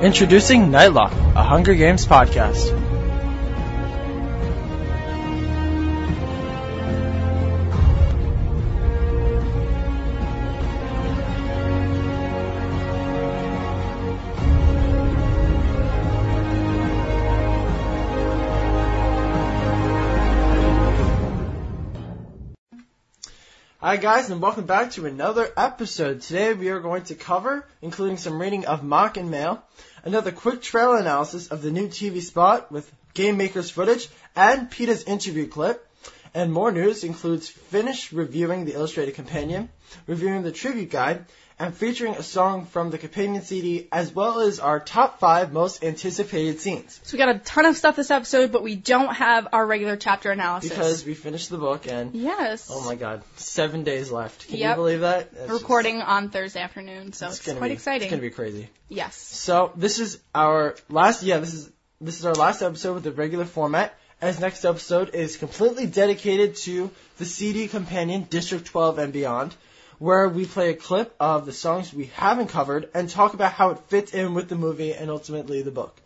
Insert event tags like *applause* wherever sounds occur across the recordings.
Introducing Nightlock, a Hunger Games podcast. Hi guys and welcome back to another episode. Today we are going to cover, including some reading of Mock and Mail, another quick trailer analysis of the new TV spot with Game Maker's footage and Peeta's interview clip. And more news includes Finish reviewing the illustrated companion, reviewing the tribute guide, and featuring a song from the companion CD, as well as our top five most anticipated scenes. So we got a ton of stuff this episode, but we don't have our regular chapter analysis. Because we finished the book and yes, oh my god, seven days left. Can Yep. you believe that? That's just- recording on Thursday afternoon, so it's, gonna quite be, exciting. It's gonna be crazy. yes. So this is our last. Yeah, this is this is our last episode with the regular format. As next episode is completely dedicated to the CD companion District 12 and beyond, where we play a clip of the songs we haven't covered and talk about how it fits in with the movie and ultimately the book.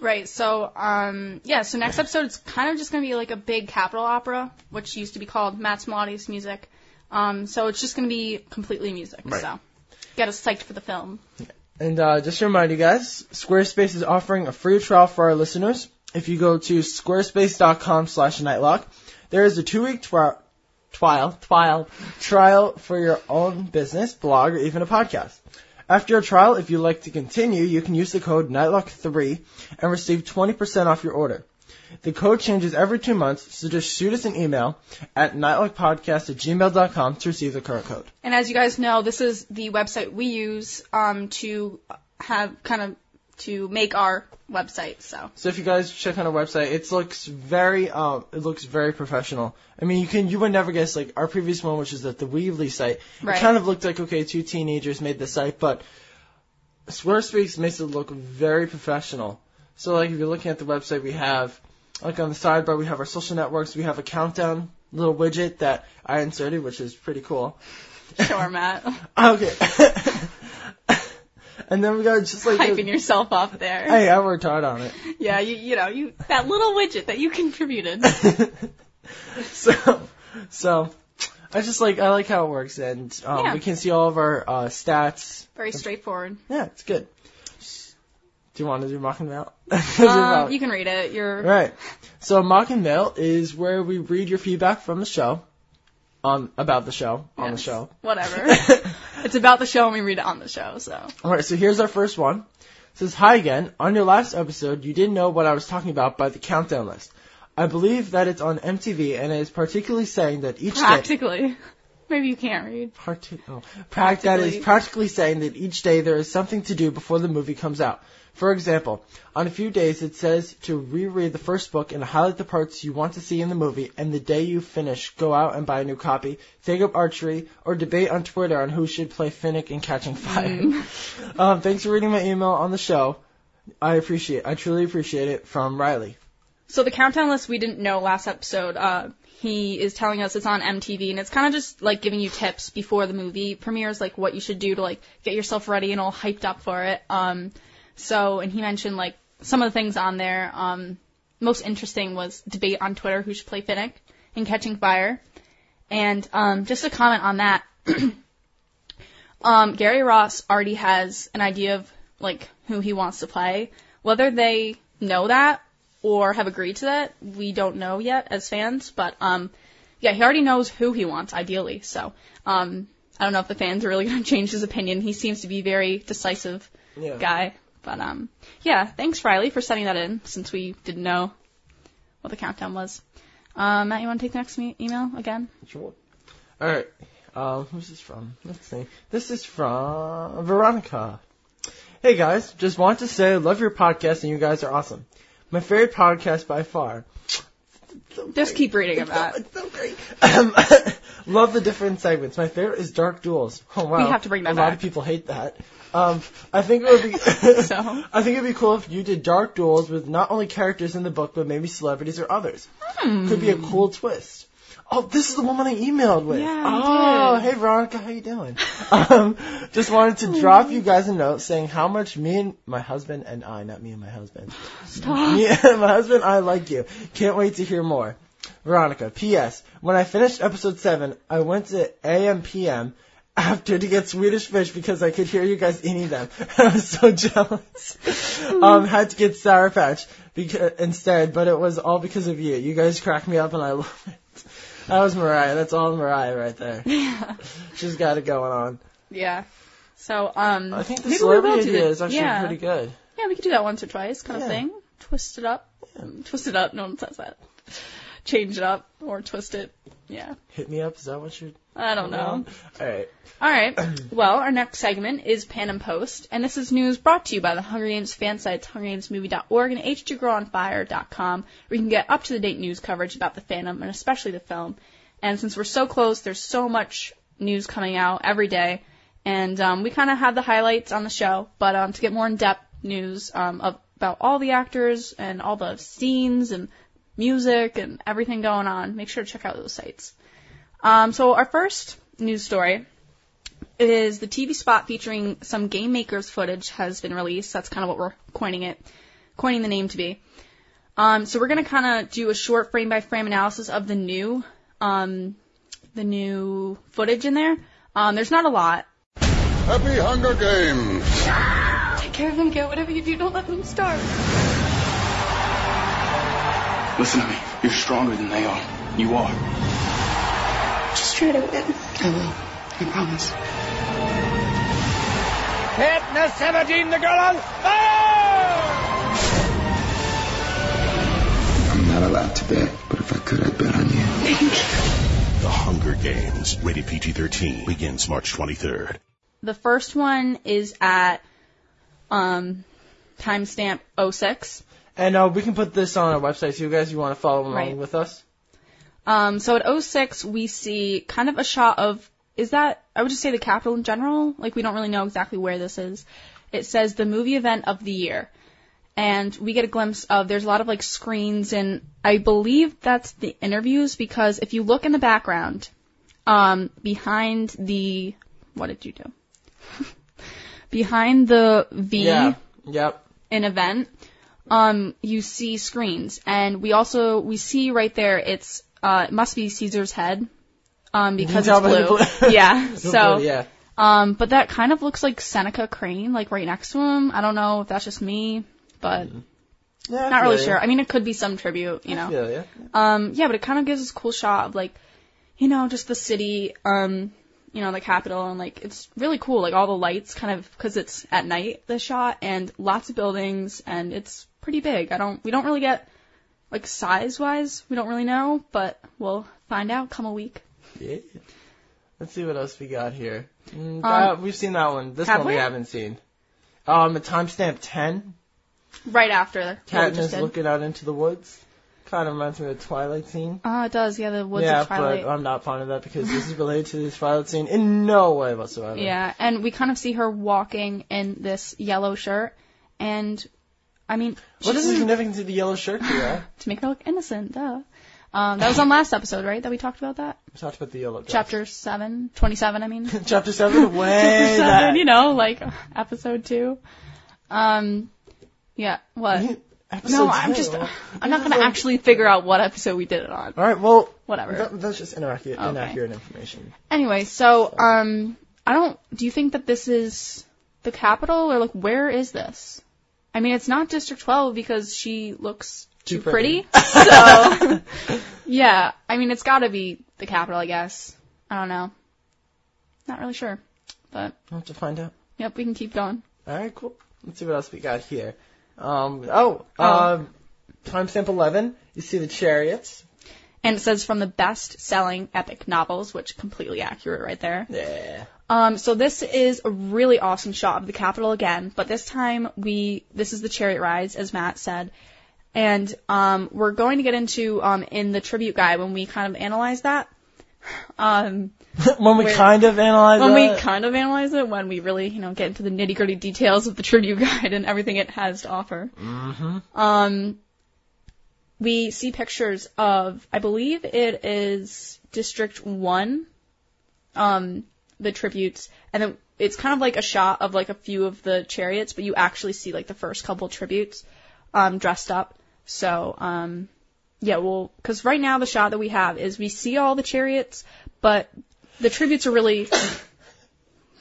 Right. So um, yeah. So next episode is kind of just gonna be like a big capital opera, which used to be called Matt's Melodious Music. Um, so it's just gonna be completely music. Right. So get us psyched for the film. And uh, just to remind you guys, Squarespace is offering a free trial for our listeners. If you go to squarespace.com slash nightlock, there is a two-week tri- trial, trial, trial for your own business, blog, or even a podcast. After your trial, if you'd like to continue, you can use the code NIGHTLOCK3 and receive 20% off your order. The code changes every two months, so just shoot us an email at nightlockpodcast at gmail.com to receive the current code. And as you guys know, this is the website we use um, to have kind of to make our website. So So if you guys check on our website, it looks very um it looks very professional. I mean, you can you would never guess like our previous one, which is at the Weebly site. Right. It kind of looked like okay, two teenagers made the site, but Squarespace makes it look very professional. So like if you're looking at the website, we have like on the sidebar we have our social networks, we have a countdown little widget that I inserted, which is pretty cool. sure, Matt, *laughs* Okay. *laughs* and then we got just like hyping yourself up there. Hey, I worked hard on it. *laughs* Yeah, you you know you that little widget that you contributed. *laughs* so, so I just like I like how it works, and um, Yeah. we can see all of our uh, stats. Very straightforward. Yeah, it's good. Do you want to do mock and mail? *laughs* Um, you can read it. You're right. So mock and mail is where we read your feedback from the show, on about the show on the show. Whatever. *laughs* it's about the show and we read it on the show. So All right, so here's our first one. It says, Hi again. On your last episode, you didn't know what I was talking about by the countdown list. I believe that it's on MTV and it is particularly saying that each day. Practically, maybe you can't read. Parti- oh, prac- that is Practically. practically saying that each day there is something to do before the movie comes out. For example, on a few days it says to reread the first book and highlight the parts you want to see in the movie, and the day you finish, go out and buy a new copy, take up archery, or debate on Twitter on who should play Finnick in Catching Fire. Mm. *laughs* um, thanks for reading my email on the show. I appreciate, I truly appreciate it. From Riley. So the countdown list we didn't know last episode. Uh, he is telling us it's on MTV and it's kind of just like giving you tips before the movie premieres, like what you should do to like get yourself ready and all hyped up for it. Um, so and he mentioned like some of the things on there. Um, most interesting was debate on Twitter who should play Finnick in Catching Fire, and um, just a comment on that. *clears throat* um, Gary Ross already has an idea of like who he wants to play. Whether they know that or have agreed to that, we don't know yet as fans. But um, yeah, he already knows who he wants ideally. So um, I don't know if the fans are really *laughs* going to change his opinion. He seems to be a very decisive Yeah. guy. But um, yeah, thanks Riley for sending that in since we didn't know what the countdown was. Um, Matt, you want to take the next me- email again? Sure. All right. Um, who's this from? Let's see. This is from Veronica. Hey guys, just want to say I love your podcast and you guys are awesome. My favorite podcast by far. Just keep reading about. It's so great. Um, *laughs* love the different segments. My favorite is Dark Duels. Oh wow. We have to bring that A lot of people hate that. Um, I think it would be. *laughs* So? *laughs* I think it'd be cool if you did Dark Duels with not only characters in the book but maybe celebrities or others. Hmm. Could be a cool twist. Oh, this is the woman I emailed with. Yeah, oh, hey Veronica, how you doing? *laughs* um, just wanted to drop you guys a note saying how much me and my husband and I, not me and my husband, Stop. *laughs* me and my husband and I like you. Can't wait to hear more. Veronica, P.S. When I finished episode 7, I went to AM PM after to get Swedish fish because I could hear you guys eating them. *laughs* I was so jealous. um, had to get Sour Patch because, instead, but it was all because of you. You guys cracked me up and I love it. That was Mariah. That's all Mariah right there. *laughs* Yeah. She's got it going on. Yeah. So, um, I think the maybe we will celebrity do idea the- is actually yeah. pretty good. Yeah, we could do that once or twice, kind Yeah. of thing. Twist it up. Twist it up. No one says that. Change it up or twist it. Yeah. Hit me up. Is that what you're? I don't know. All right. All right. Well, our next segment is Pan and Post, and this is news brought to you by the Hunger Games fan sites, HungerGamesMovie.org and H2GirlOnFire.com, where you can get up to the date news coverage about the fandom and especially the film. And since we're so close, there's so much news coming out every day, and um, we kind of have the highlights on the show. But um, to get more in-depth news um, of, about all the actors and all the scenes and music and everything going on, make sure to check out those sites. Um, so our first news story is the TV spot featuring some game makers footage has been released. That's kind of what we're coining it, coining the name to be. Um, so we're gonna kind of do a short frame by frame analysis of the new, um, the new footage in there. Um, there's not a lot. Happy Hunger Games! Take care of them, get whatever you do, don't let them starve. Listen to me. You're stronger than they are. You are. Just try to win. I will. I promise. Katniss 17, the girl on fire! I'm not allowed to bet, but if I could, I'd bet on you. The Hunger Games, rated PG-13, begins March 23rd. The first one is at um, timestamp 06. And uh, we can put this on our website too, guys. You want to follow along Right. with us? Um, so at 06, we see kind of a shot of, is that, I would just say the Capitol in general? Like, we don't really know exactly where this is. It says the movie event of the year. And we get a glimpse of, there's a lot of like screens and I believe that's the interviews because if you look in the background, um, behind the, what did you do? *laughs* behind the V Yeah. Yep. an event, um, you see screens, and we also we see right there it's uh, it must be Caesar's head, um, because it's blue. blue- *laughs* yeah. *laughs* So, blue, yeah. um, but that kind of looks like Seneca Crane, like right next to him. I don't know if that's just me, but Yeah. Not really feel sure. ya. I mean, it could be some tribute, you know. feel ya. Um, yeah, but it kind of gives us a cool shot of like, you know, just the city, um, you know, the Capitol, and like it's really cool. Like all the lights, kind of, because it's at night the shot, and lots of buildings, and it's pretty big. I don't, we don't really get like size wise, we don't really know, but we'll find out come a week. Yeah. Let's see what else we got here. Mm, Um, that- we've seen that one. This one we we? haven't seen. Um, timestamp 10, Right after what we just Katniss looking out into the woods. Kind of reminds me of the Twilight scene. Oh, it does. Yeah, the woods yeah, of Twilight. Yeah, but I'm not fond of that because this is related to the Twilight scene in no way whatsoever. Yeah, and we kind of see her walking in this yellow shirt, and I mean, what is the significance of the yellow shirt here? *laughs* to make her look innocent, duh. Um, that was on last episode, right? That we talked about that? we talked about the yellow dress. Chapter 7, 27, I mean. *laughs* Chapter 7? *laughs* Way Chapter 7, back. you know, like episode 2. Um, yeah, what? Episode No, I'm two. just, I'm not gonna actually figure out what episode we did it on. Alright, well, Whatever. that, that's just inaccurate, Okay. inaccurate information. Anyway, so, um, I don't, do you think that this is the Capitol, or like, where is this? I mean, it's not District 12 because she looks Too too pretty. pretty. so, *laughs* yeah, I mean, it's gotta be the Capitol, I guess. I don't know. Not really sure. But, I'll have to find out. yep, we can keep going. Alright, cool. Let's see what else we got here. Um, oh, Oh. um, timestamp 11, you see the chariots. And it says from the best selling epic novels, which completely accurate right there. Yeah. Um, so this is a really awesome shot of the Capitol again, but this time we, this is the chariot rides, as Matt said. And, um, we're going to get into, um, in the tribute guide when we kind of analyze that. Um, *laughs* when we Where- kind of analyze it. when we kind of analyze it, when we really, you know, get into the nitty gritty details of the tribute *laughs* guide and everything it has to offer. mm-hmm. Um, we see pictures of, I believe it is District 1, um, the tributes, and then it's kind of like a shot of like a few of the chariots, but you actually see like the first couple tributes, um, dressed up. So, um, yeah, well, cause right now the shot that we have is we see all the chariots, but the tributes are really,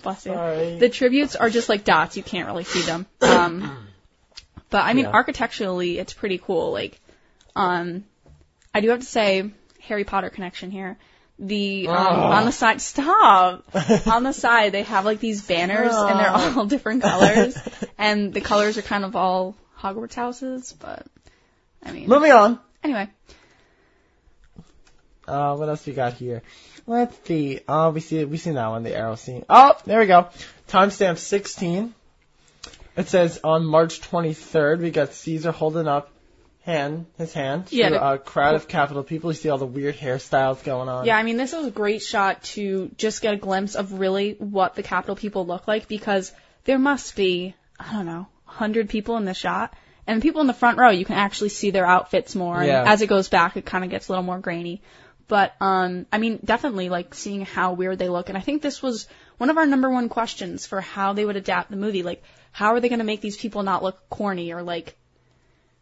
bless you. Sorry. The tributes are just like dots. You can't really see them. Um, but I mean, Yeah. architecturally, it's pretty cool. Like, um, I do have to say, Harry Potter connection here. The um, Oh. on the side, stop. *laughs* on the side, they have like these banners, and they're all *laughs* different colors, *laughs* and the colors are kind of all Hogwarts houses. But I mean, Moving on. anyway, Uh, what else we got here? Let's see. Oh, we see we see that one, the arrow scene. Oh, there we go. Timestamp 16. It says on March 23rd, we got Caesar holding up hand, his hand Yeah, to the- a crowd of Capitol people. You see all the weird hairstyles going on. Yeah, I mean, this was a great shot to just get a glimpse of really what the Capitol people look like because there must be, I don't know, 100 people in the shot. And the people in the front row, you can actually see their outfits more. And Yeah. as it goes back, it kind of gets a little more grainy. But, um, I mean, definitely like seeing how weird they look. And I think this was one of our number one questions for how they would adapt the movie. Like, how are they going to make these people not look corny or like,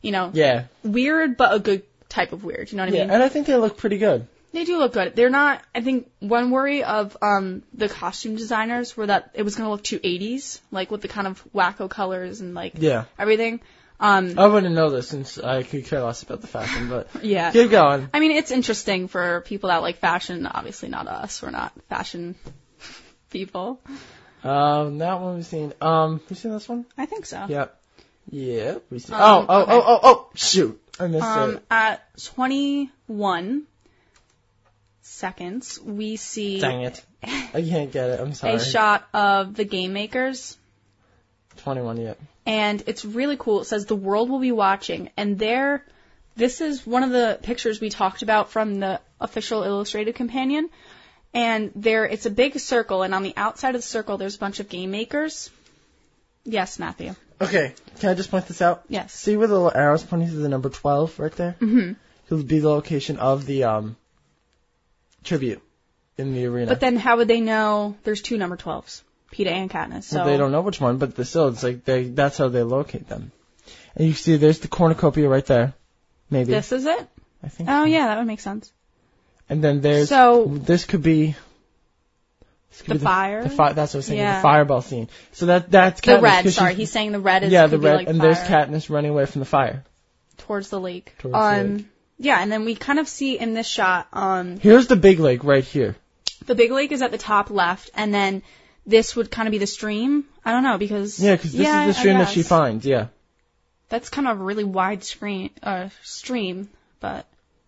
you know, Yeah. weird, but a good type of weird. You know what I Yeah, mean? and I think they look pretty good. They do look good. They're not. I think one worry of um the costume designers were that it was gonna look too 80s, like with the kind of wacko colors and like Yeah. everything. Um, I wouldn't know this since I could care less about the fashion, but *laughs* yeah. keep going. I mean, it's interesting for people that like fashion. Obviously, not us. We're not fashion *laughs* people. Um, that one we've seen. Um, we seen this one? I think so. Yep. We seen. Um, oh, oh, okay. oh, oh, oh! Shoot, I missed it. Um, it. at 21 seconds, we see Dang it! I can't get it. I'm *laughs* sorry. a shot of the game makers Twenty-one. yet. and it's really cool. It says the world will be watching, and there, this is one of the pictures we talked about from the official illustrated companion, and there it's a big circle, and on the outside of the circle there's a bunch of game makers. Yes, Matthew. Okay. Can I just point this out? Yes. See where the little arrows pointing to the number twelve right there? Mm-hmm. It'll be the location of the um tribute in the arena. But then how would they know there's two number 12s, Peeta and Katniss? So Well, they don't know which one, but the still, it's like they that's how they locate them. And you see, there's the cornucopia right there. Maybe. This is it? I think. Oh so. yeah, that would make sense. And then there's So- this could be could The fire? The, fi- that's what I was saying. Yeah. The fireball scene. So that that's The Katniss, red, 'cause sorry, he's saying the red is yeah, the red, like and there's fire. Katniss running away from the fire. towards the lake. Towards the um, lake. yeah, and then we kind of see in this shot, um, Here's the big lake right here. the big lake is at the top left, and then this would kind of be the stream. I don't know because Yeah, because this Yeah, is the stream that she finds. Yeah. That's kind of a really wide screen uh, stream, but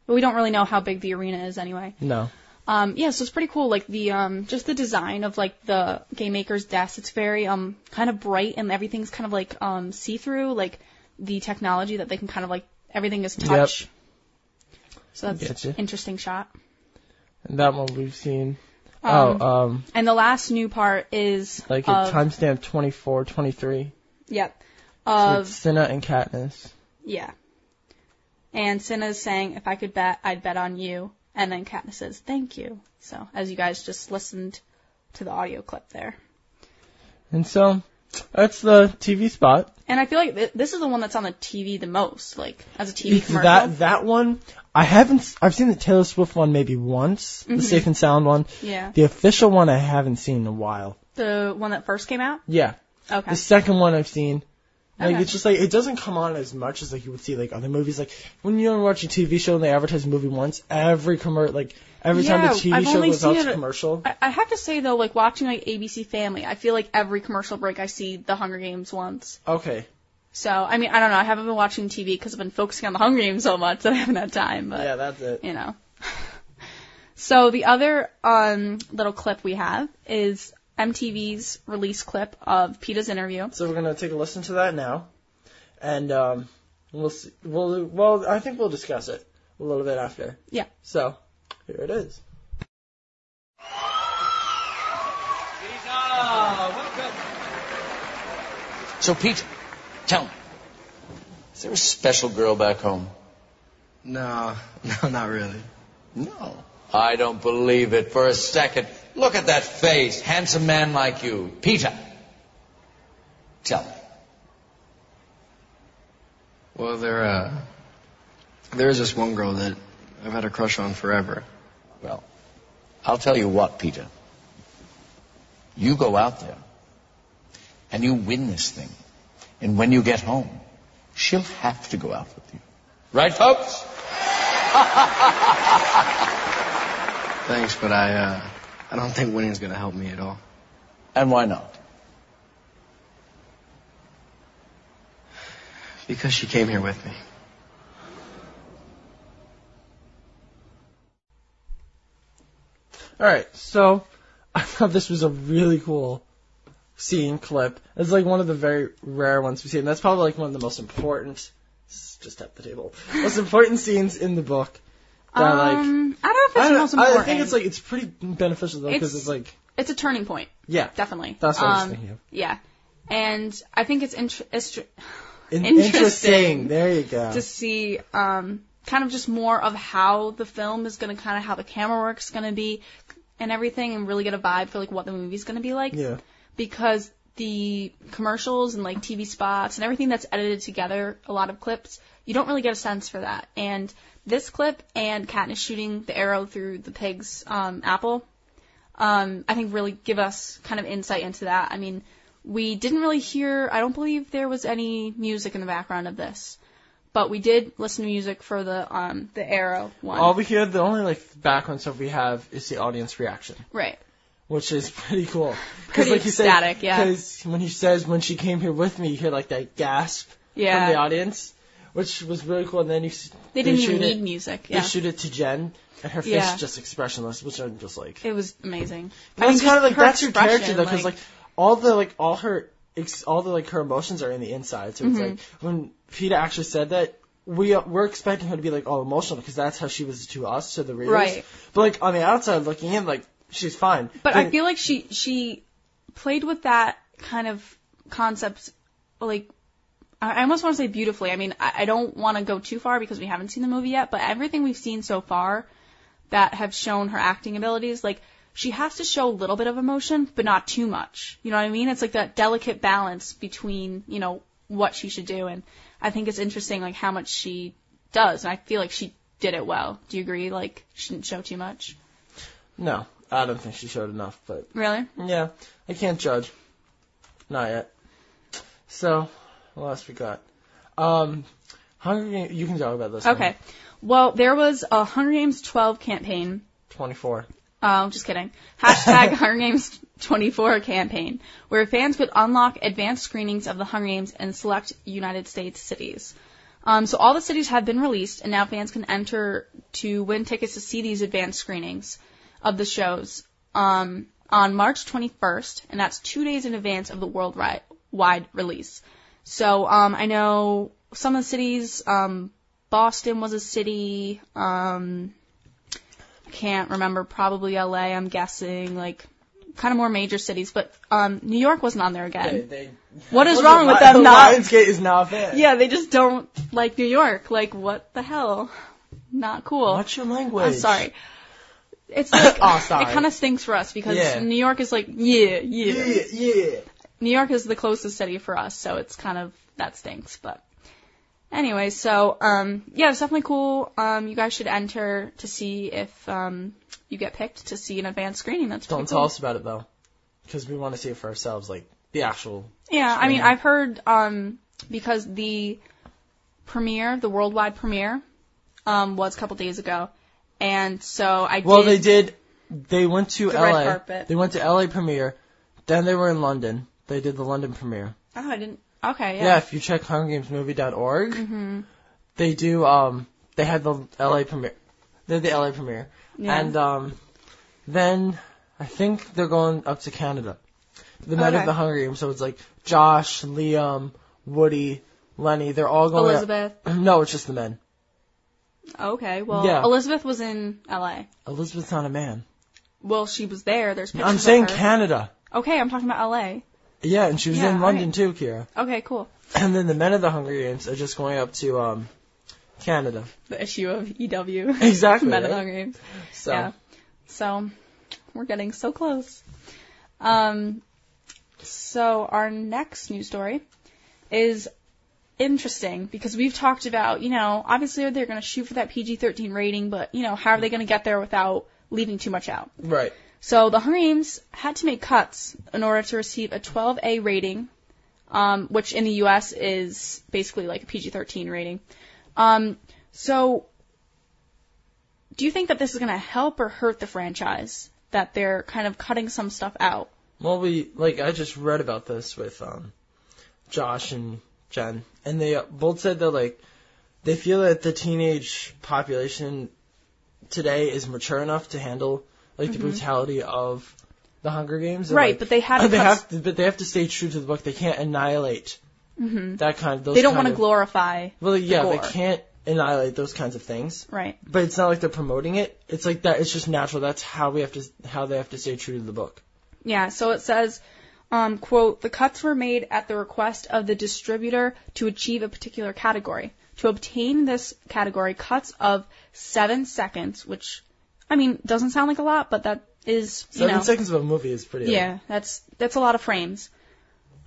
but we don't really know how big the arena is anyway. No. Um, yeah, so it's pretty cool. Like the um, just the design of like the game maker's desk. It's very um, kind of bright, and everything's kind of like um, see through. Like the technology that they can kind of like everything is touch. Yep. So that's Getcha. interesting shot. And that one we've seen. Um, oh, um, And the last new part is like of, timestamp 24, 23. Yep. So Of it's Cinna and Katniss. yeah. And Cinna's saying, "If I could bet, I'd bet on you." And then Katniss says, "Thank you." So as you guys just listened to the audio clip there. And so that's the TV spot. And I feel like th- this is the one that's on the TV the most, like as a TV It's commercial. that that one. I haven't. I've seen the Taylor Swift one maybe once. Mm-hmm. The Safe and Sound one. yeah. The official one I haven't seen in a while. The one that first came out. Yeah. Okay. The second one I've seen. Like Okay. it's just like it doesn't come on as much as like you would see like other movies. Like when you're watch a TV show and they advertise a movie once, every commercial like every time the TV I've show goes out to commercial. I, I have to say though, like watching like ABC Family, I feel like every commercial break I see the Hunger Games once. Okay. So I mean, I don't know. I haven't been watching TV because I've been focusing on the Hunger Games so much that I haven't had time. But Yeah, that's it. you know. *laughs* so the other um, little clip we have is MTV's release clip of Peeta's interview. So we're gonna take a listen to that now, and um, we'll see, we'll well I think we'll discuss it a little bit after. Yeah. So here it is. So, Pete, tell me, is there a special girl back home? No, *laughs* no, not really. No. I don't believe it for a second. Look at that face. Handsome man like you. Peeta. Tell me. Well, there, uh, there's this one girl that I've had a crush on forever. Well, I'll tell you what, Peeta. You go out there and you win this thing. And when you get home, she'll have to go out with you. Right, folks? *laughs* Thanks, but I, uh, I don't think winning's gonna help me at all. And why not? Because she came here with me. Alright, so *laughs* I thought this was a really cool scene clip. It's like one of the very rare ones we see, and that's probably like one of the most important. Just at the table. *laughs* Most important scenes in the book. That like Um, I it's I, I think it's like it's pretty beneficial though because It's- it's like it's a turning point, yeah, definitely. That's what I was Um, thinking of. Yeah, and I think it's inter- In- *laughs* interesting There you go. to see um, kind of just more of how the film is going to kind of how the camera work's going to be and everything, and really get a vibe for like what the movie's going to be like. yeah. because the commercials and like TV spots and everything that's edited together, a lot of clips, you don't really get a sense for that. And this clip and Katniss shooting the arrow through the pig's um, apple, um, I think really give us kind of insight into that. I mean, we didn't really hear, I don't believe there was any music in the background of this. But we did listen to music for the um the arrow one. All we hear, the only like background stuff we have is the audience reaction, right. which is *laughs* pretty cool. Pretty like you said, yeah. Because when he says when she came here with me, you hear like that gasp Yeah. from the audience, which was really cool. And then you s- They didn't even it, need music. They Yeah. shoot it to Jen, and her face Yeah. is just expressionless, which I'm just like. It was amazing. It's just kind of like that's her character though, because like, all the like all her ex- all the like her emotions are in the inside. So it's Mhm. like when Peeta actually said that. We we're expecting her to be like all emotional because that's how she was to us to the readers. Right. But like on the outside looking in, like she's fine. But I feel like she she played with that kind of concept, like I I almost want to say beautifully. I mean, I, I don't want to go too far because we haven't seen the movie yet. But everything we've seen so far that have shown her acting abilities, like she has to show a little bit of emotion, but not too much. You know what I mean? It's like that delicate balance between you know what she should do, and I think it's interesting like how much she does, and I feel like she did it well. Do you agree? Like she didn't show too much. no, I don't think she showed enough. But Really? yeah, I can't judge. Not yet. So what else we got? Um, Hunger Games. You can talk about this. one. Okay. Well, there was a Hunger Games 12 campaign. Twenty-four. Oh, just kidding. Hashtag *laughs* Hunger Games 24 campaign, where fans could unlock advanced screenings of the Hunger Games in select United States cities. Um, so all the cities have been released, and now fans can enter to win tickets to see these advanced screenings of the shows um, on March 21st, and that's two days in advance of the worldwide release. So um, I know some of the cities, um, Boston was a city. Um, I can't remember. Probably LA. I'm guessing like kind of more major cities, but um, New York wasn't on there again. They, they, what is *laughs* wrong the with them not? Lionsgate is not there. Yeah, they just don't like New York. Like what the hell? Not cool. What's your language? I'm sorry. It's *laughs* like Oh, sorry. it kind of stinks for us because Yeah. New York is like yeah, yeah, Yeah, yeah. New York is the closest city for us, so it's kind of that stinks. But anyway, so um, yeah, it's definitely cool. Um, you guys should enter to see if um, you get picked to see an advanced screening. That's pretty Don't cool. tell us about it though, because we want to see it for ourselves, like the actual. Yeah, I mean, screening. I've heard um, because the premiere, the worldwide premiere, um, was a couple days ago, and so I Well, did. they did. They went to The LA. red carpet. They went to LA premiere. Then they were in London. They did the London premiere. Oh, I didn't. Okay, Yeah, yeah. if you check HungerGamesMovie.org, Mhm. they do. Um, they had the LA premiere. They had the LA premiere, Yeah. and um, then I think they're going up to Canada. The night Okay. of the Hunger Games. So it's like Josh, Liam, Woody, Lenny. They're all going. up- Elizabeth. *clears throat* No, it's just the men. Okay, well, Yeah. Elizabeth was in LA. Elizabeth's not a man. Well, she was there. There's pictures I'm saying. Canada. Okay, I'm talking about LA. Yeah, and she was Yeah, in London alright. too, Kira. Okay, cool. And then the men of the Hunger Games are just going up to um Canada. the issue of EW. Exactly. Men in the right? Hunger Games. So Yeah. So we're getting so close. Um, so our next news story is interesting because we've talked about, you know, obviously they're going to shoot for that PG-13 rating, but you know, how are they going to get there without leaving too much out? right. So the Hunger had to make cuts in order to receive a 12A rating, um, which in the U.S. is basically like a PG-13 rating. Um, so, do you think that this is going to help or hurt the franchise that they're kind of cutting some stuff out? Well, we like I just read about this with um, Josh and Jen, and they both said that like they feel that the teenage population today is mature enough to handle like the brutality of the Hunger Games. and, Mm-hmm. Right, like, but they had to they have to, but they have to stay true to the book. They can't annihilate that kind of. Those Mm-hmm. They don't want to glorify. Well, yeah, they gore. can't annihilate those kinds of things. Right. But it's not like they're promoting it. It's like that. It's just natural. That's how we have to. How they have to stay true to the book. Yeah, so it says, um, quote, the cuts were made at the request of the distributor to achieve a particular category. To obtain this category, cuts of seven seconds, which, I mean, doesn't sound like a lot, but that is, you Seven know, seconds of a movie is pretty. yeah, that's that's a lot of frames.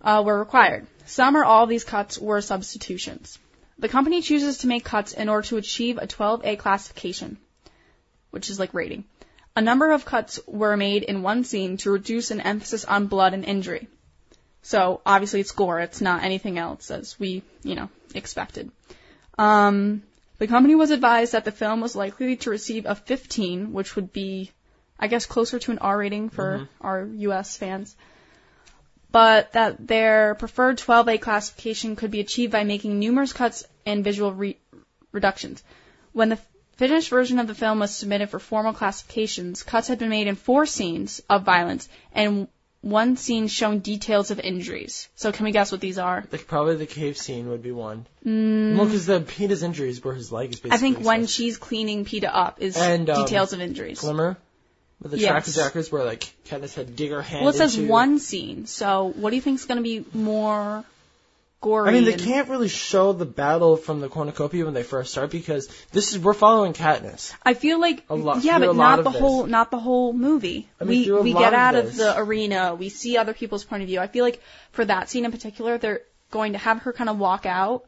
Uh, were required. Some or all of these cuts were substitutions. The company chooses to make cuts in order to achieve a 12A classification, which is like rating. A number of cuts were made in one scene to reduce an emphasis on blood and injury. So obviously it's gore. It's not anything else as we, you know, expected. Um, the company was advised that the film was likely to receive a 15, which would be, I guess, closer to an R rating for mm-hmm. our U.S. fans. But that their preferred 12A classification could be achieved by making numerous cuts and visual re- reductions. When the finished version of the film was submitted for formal classifications, cuts had been made in four scenes of violence and one scene showing details of injuries. So can we guess what these are? Like probably the cave scene would be one. Mm. Well, because the Peeta's injuries were his leg is basically. I think when so- she's cleaning Peeta up is And, um, details of injuries. Glimmer with the Yes. tracker jackers where like Katniss had dig her hand. Well, it says into- one scene. So what do you think is going to be more gory? I mean, they and- can't really show the battle from the cornucopia when they first start because this is we're following Katniss. I feel like A lot- yeah, but not the this. whole not the whole movie. I mean, we we get of out of the arena. We see other people's point of view. I feel like for that scene in particular, they're going to have her kind of walk out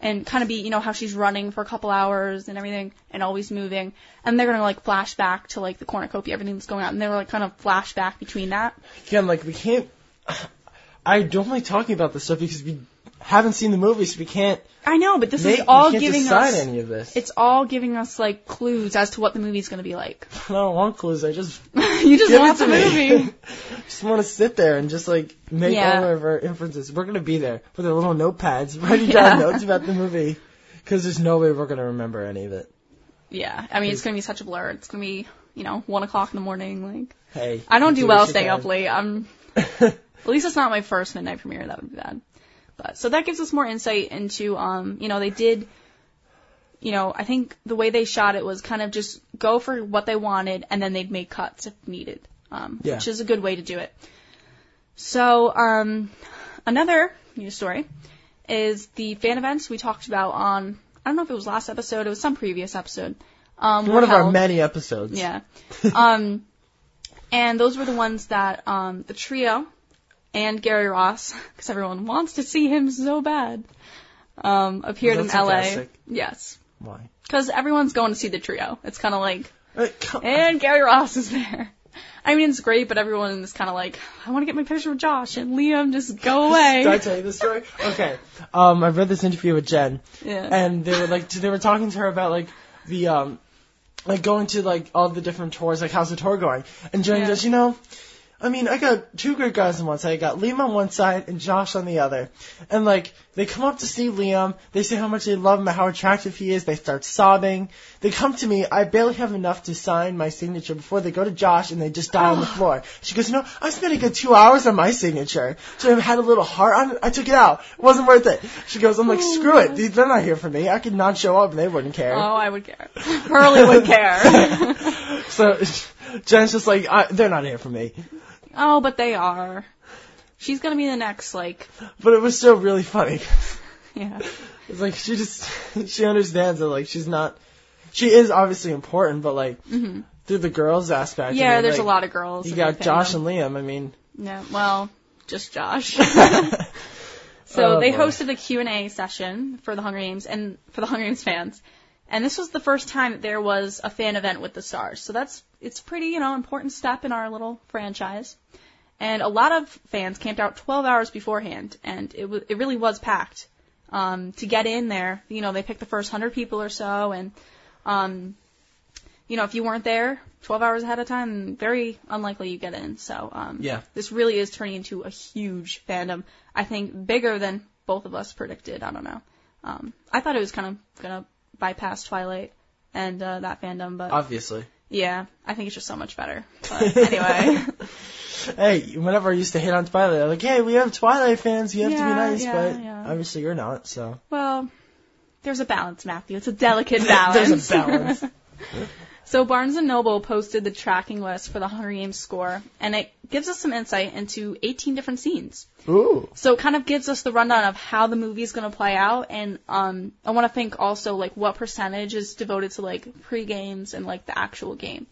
and kind of be, you know, how she's running for a couple hours and everything and always moving. And they're going to like flash back to like the cornucopia, everything that's going on. And they're like kind of flash back between that. Again, like we can't. *sighs* I don't like talking about this stuff because we haven't seen the movie, so we can't. I know, but this make, is all giving us. we can't giving decide us, any of this. it's all giving us like clues as to what the movie's going to be like. *laughs* I don't want clues. I just *laughs* you just it the to movie. just want to *laughs* sit there and just like make Yeah. all of our inferences. We're gonna be there with our little notepads, writing down notes about the movie, because there's no way we're gonna remember any of it. Yeah, I mean, it's gonna be such a blur. It's gonna be, you know, one o'clock in the morning. Like, Hey, I don't you do well staying can. up late. I'm, at least it's not my first midnight premiere. That would be bad. But so that gives us more insight into, um, you know, they did, you know, I think the way they shot it was kind of just go for what they wanted, and then they'd make cuts if needed, um, Yeah. which is a good way to do it. So, um, another news story is the fan events we talked about on. I don't know if it was last episode. It was some previous episode. Um, One of our many episodes. Yeah. Um, and those were the ones that um, the trio and Gary Ross, *laughs* because everyone wants to see him so bad, um, appeared in LA. sarcastic. Yes. Why? Because everyone's going to see the trio. It's kind of like, Uh, and Gary Ross is there. I mean, it's great, but everyone is kind of like, I want to get my picture with Josh and Liam. Just go away. *laughs* Did I tell you this story? Okay. Um, I read this interview with Jen, yeah. and they were like, they were talking to her about like the um, like going to like all the different tours, like how's the tour going? And Jen Yeah. goes, you know, I mean, I got two good guys on one side. I got Liam on one side and Josh on the other. And like, they come up to see Liam. They say how much they love him and how attractive he is. They start sobbing. They come to me. I barely have enough to sign my signature before they go to Josh and they just die on the *sighs* floor. She goes, you know, I spent a good two hours on my signature. So I had a little heart on it. I took it out. It wasn't worth it. She goes, I'm like, oh, screw it. They're not here for me. I could not show up and they wouldn't care. oh, I would care. Hurley would care. *laughs* So Jen's just like, I, they're not here for me. Oh, but they are. She's gonna be the next, like, But it was still really funny. *laughs* yeah. It's like she just *laughs* she understands that like she's not she is obviously important, but like hmm through the girls aspect. I Yeah, mean, there's like, a lot of girls. You got Josh and Liam. I mean, Yeah, well, just Josh. *laughs* oh, So they boy. hosted a Q&A session for the Hunger Games and for the Hunger Games fans. And this was the first time that there was a fan event with the stars. So that's it's pretty, you know, important step in our little franchise. And a lot of fans camped out 12 hours beforehand and it was it really was packed. Um to get in there, you know, they picked the first 100 people or so and um you know, if you weren't there 12 hours ahead of time, very unlikely you get in. So, um Yeah. this really is turning into a huge fandom. I think bigger than both of us predicted. I don't know. Um, I thought it was kind of gonna bypass Twilight and uh, that fandom, but obviously. yeah, I think it's just so much better. But *laughs* anyway, Hey, whenever I used to hit on Twilight, I'm like, hey, we have Twilight fans. You have to be nice, yeah, but yeah. obviously you're not. So well, there's a balance, Matthew. It's a delicate balance. *laughs* there's a balance. *laughs* So Barnes and Noble posted the tracking list for the Hunger Games score, and it gives us some insight into 18 different scenes. Ooh. So it kind of gives us the rundown of how the movie is going to play out, and um, I want to think also like what percentage is devoted to like pre-games and like the actual game.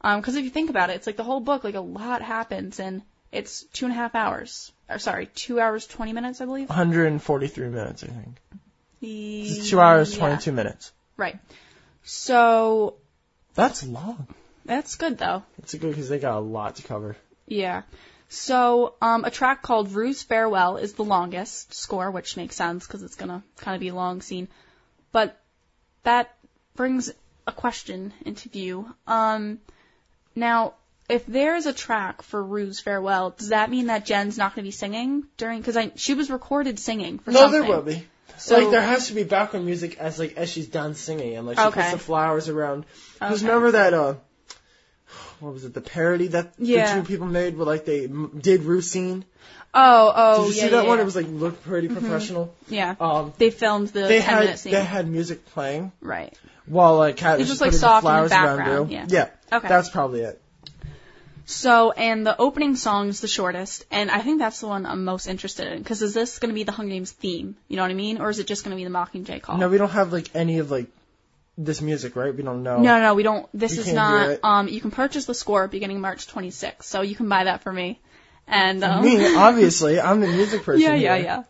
Because if you think about it, it's like the whole book, like a lot happens, and it's two and a half hours. Or sorry, two hours twenty minutes, I believe. 143 minutes, I think. It's It's two hours 22 minutes. Right. So That's long. that's good though. It's good because they got a lot to cover. Yeah. So, um, a track called Rue's Farewell is the longest score, which makes sense because it's gonna kind of be a long scene. But that brings a question into view. Um, now, if there is a track for Rue's Farewell, does that mean that Jen's not gonna be singing during? Because I she was recorded singing for No, something. there will be. So like there has to be background music as like as she's done singing and like she Okay. puts the flowers around. Because Okay. remember that uh, what was it? The parody that Yeah. the two people made where like they m- did scene. oh oh Did you yeah see that yeah, one? It was like looked pretty professional. yeah. Um, They filmed the they 10 had minute scene. they had music playing right. while like Kat It's was just, like, putting soft the in the flowers around background, Rue. yeah. yeah. Okay. That's probably it. So, and the opening song is the shortest, and I think that's the one I'm most interested in. Because is this going to be the Hunger Games theme? You know what I mean? Or is it just going to be the Mockingjay call? No, we don't have like any of like this music, right? We don't know. no, no, we don't. This You is not. Um, you can purchase the score beginning March 26th, so you can buy that for me. And um, Me, obviously, I'm the music *laughs* person. yeah, yeah, here. yeah.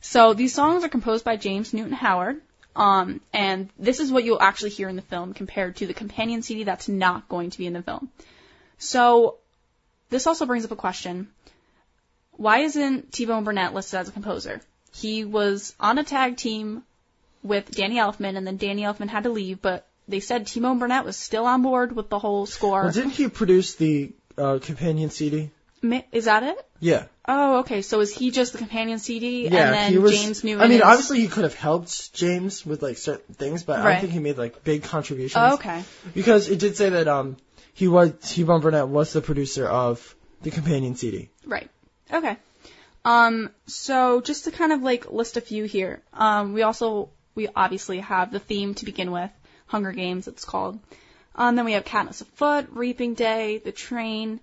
So these songs are composed by James Newton Howard. Um, and this is what you'll actually hear in the film compared to the companion CD that's not going to be in the film. So this also brings up a question. Why isn't T-Bone Burnett listed as a composer? He was on a tag team with Danny Elfman and then Danny Elfman had to leave, but they said T-Bone Burnett was still on board with the whole score. Well, didn't he produce the uh, companion CD? Is that it? Yeah. Oh, okay. So is he just the companion CD Yeah, and then he was. James Newton I mean, is- obviously he could have helped James with like certain things, but I don't think he made like big contributions. Oh, okay. Because it did say that um he was T-Bone Burnett was the producer of the companion CD. Right. Okay. Um, so just to kind of like list a few here, um, we also, we obviously have the theme to begin with, Hunger Games it's called. Um, then we have Katniss afoot, Reaping Day, the train,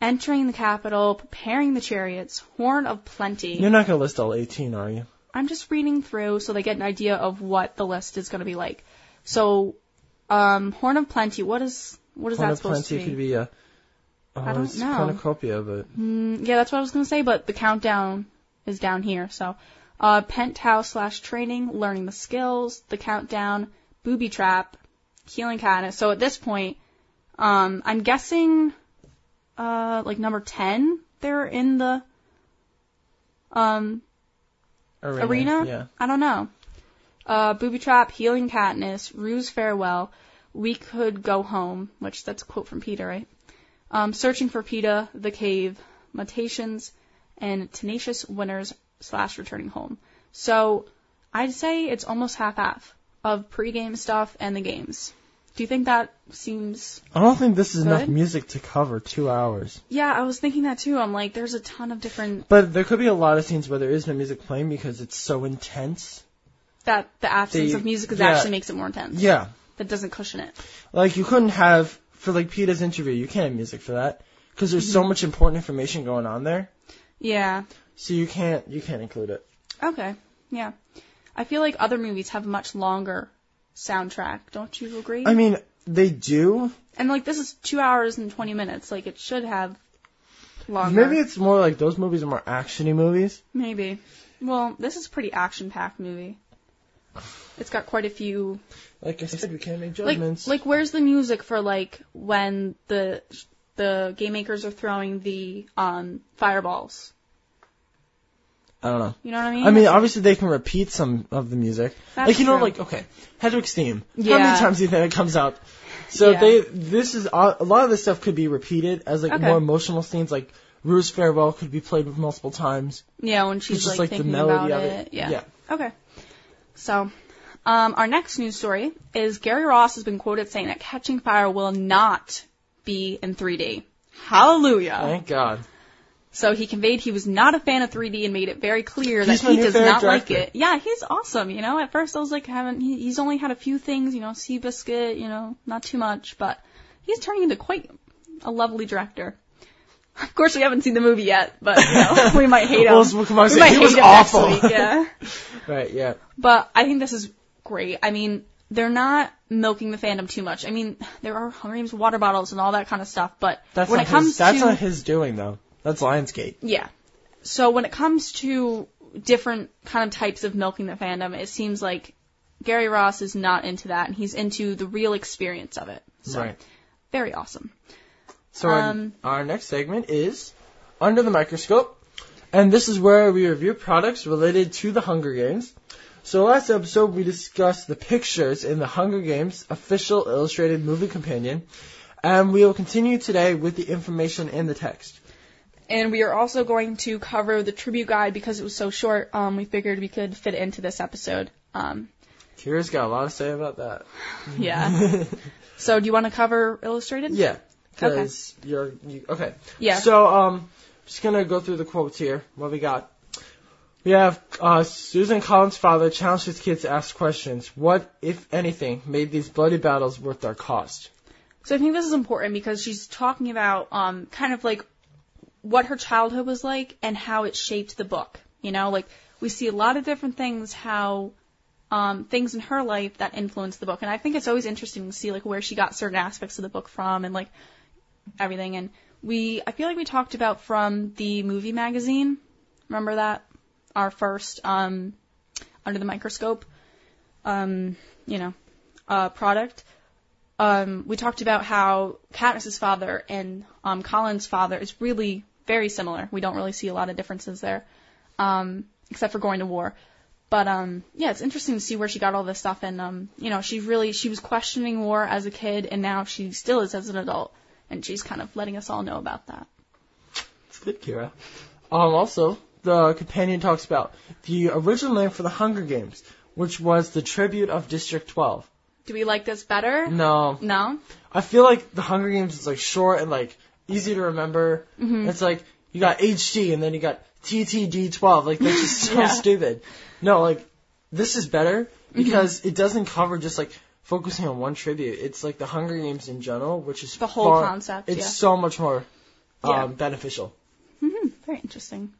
entering the Capitol, preparing the chariots, Horn of Plenty. You're not gonna list all 18, are you? I'm just reading through so they get an idea of what the list is going to be like. So, um, Horn of Plenty, what is, what is that supposed to be? could be a. Oh, I don't it's know. cornucopia, but Mm, yeah, that's what I was gonna say, but the countdown is down here. So, uh, penthouse slash training, learning the skills, the countdown, booby trap, healing Katniss. So at this point, um, I'm guessing, uh, like number ten, they're in the, um, arena. arena. Yeah. I don't know. Uh, booby trap, healing Katniss, Rue's farewell, we could go home, which that's a quote from Peeta, right? Um, searching for Peeta, the cave, mutations, and tenacious winners slash returning home. So I'd say it's almost half-half of pre-game stuff and the games. Do you think that seems? I don't think this is enough music to cover two hours. Yeah, I was thinking that too. I'm like, there's a ton of different But there could be a lot of scenes where there is no music playing because it's so intense. that the absence of music is yeah. actually makes it more intense. Yeah. That doesn't cushion it. Like you couldn't have for like Peeta's interview, you can't have music for that because there's so mm-hmm. much important information going on there. Yeah. So you can't you can't include it. Okay. Yeah. I feel like other movies have a much longer soundtrack. Don't you agree? I mean, they do. and like this is two hours and twenty minutes. Like it should have longer. Maybe it's more like those movies are more actiony movies. Maybe. Well, this is a pretty action-packed movie. It's got quite a few. Like I said, we can't make judgments. like where's the music for like when the the game makers are throwing the um fireballs? I don't know. You know what I mean? I mean, obviously they can repeat some of the music. That's like you know, true. like okay, Hedwig's theme. Yeah. How many times do you think it comes out? So Yeah. they, this is a lot of this stuff could be repeated as like Okay. more emotional scenes. Like Rue's farewell could be played multiple times. yeah, when she's It's just like, like the thinking melody about of it. it. Yeah. Yeah. Okay. So, um, our next news story is Gary Ross has been quoted saying that Catching Fire will not be in 3D. Hallelujah. Thank God. So he conveyed he was not a fan of 3D and made it very clear He's that he does not like it. Yeah, he's awesome. You know, at first I was like, haven't he, he's only had a few things, you know, Seabiscuit, you know, not too much, but he's turning into quite a lovely director. Of course, we haven't seen the movie yet, but you know, we might hate *laughs* him. Well, we'll come out we might "He hate was him awful." next week. Yeah. *laughs* Right. Yeah. But I think this is great. I mean, they're not milking the fandom too much. I mean, there are Hunger Games water bottles and all that kind of stuff, but That's when not it comes his. That's to not his doing though. That's Lionsgate. yeah. So when it comes to different kind of types of milking the fandom, it seems like Gary Ross is not into that, and he's into the real experience of it. So Right. very awesome. So our, Um, our next segment is Under the Microscope. And this is where we review products related to the Hunger Games. So last episode we discussed the pictures in the Hunger Games official illustrated movie companion. And we will continue today with the information in the text. And we are also going to cover the tribute guide because it was so short. Um, we figured we could fit into this episode. Um, Kira's got a lot to say about that. *laughs* yeah. *laughs* so do you want to cover illustrated? Yeah, because you're you, okay. Yeah. So um, just gonna go through the quotes here. What we got? We have uh, Susan Collins' father challenged his kids to ask questions. What, if anything, made these bloody battles worth their cost? So I think this is important because she's talking about um, kind of like what her childhood was like and how it shaped the book. You know, like we see a lot of different things, how um, things in her life that influenced the book, and I think it's always interesting to see like where she got certain aspects of the book from and like everything. And we, I feel like we talked about from the movie magazine. Remember that our first um, under the microscope, um, you know, uh, product um, we talked about how Katniss's father and um, Collins' father is really very similar. We don't really see a lot of differences there, um, except for going to war. But um, yeah, it's interesting to see where she got all this stuff, and um, you know, she really she was questioning war as a kid, and now she still is as an adult, and she's kind of letting us all know about that. It's good, Kira. Um, also, the companion talks about the original name for the Hunger Games, which was the Tribute of District 12. Do we like this better? No, No. I feel like the Hunger Games is like short and like easy to remember. Mm-hmm. It's like you got HG and then you got TTD12. Like that's just so *laughs* Yeah. stupid. No, like this is better Mm-hmm. because it doesn't cover just like focusing on one tribute. It's like the Hunger Games in general, which is The whole far- concept, It's yeah. so much more um, Yeah. beneficial. hmm Very interesting.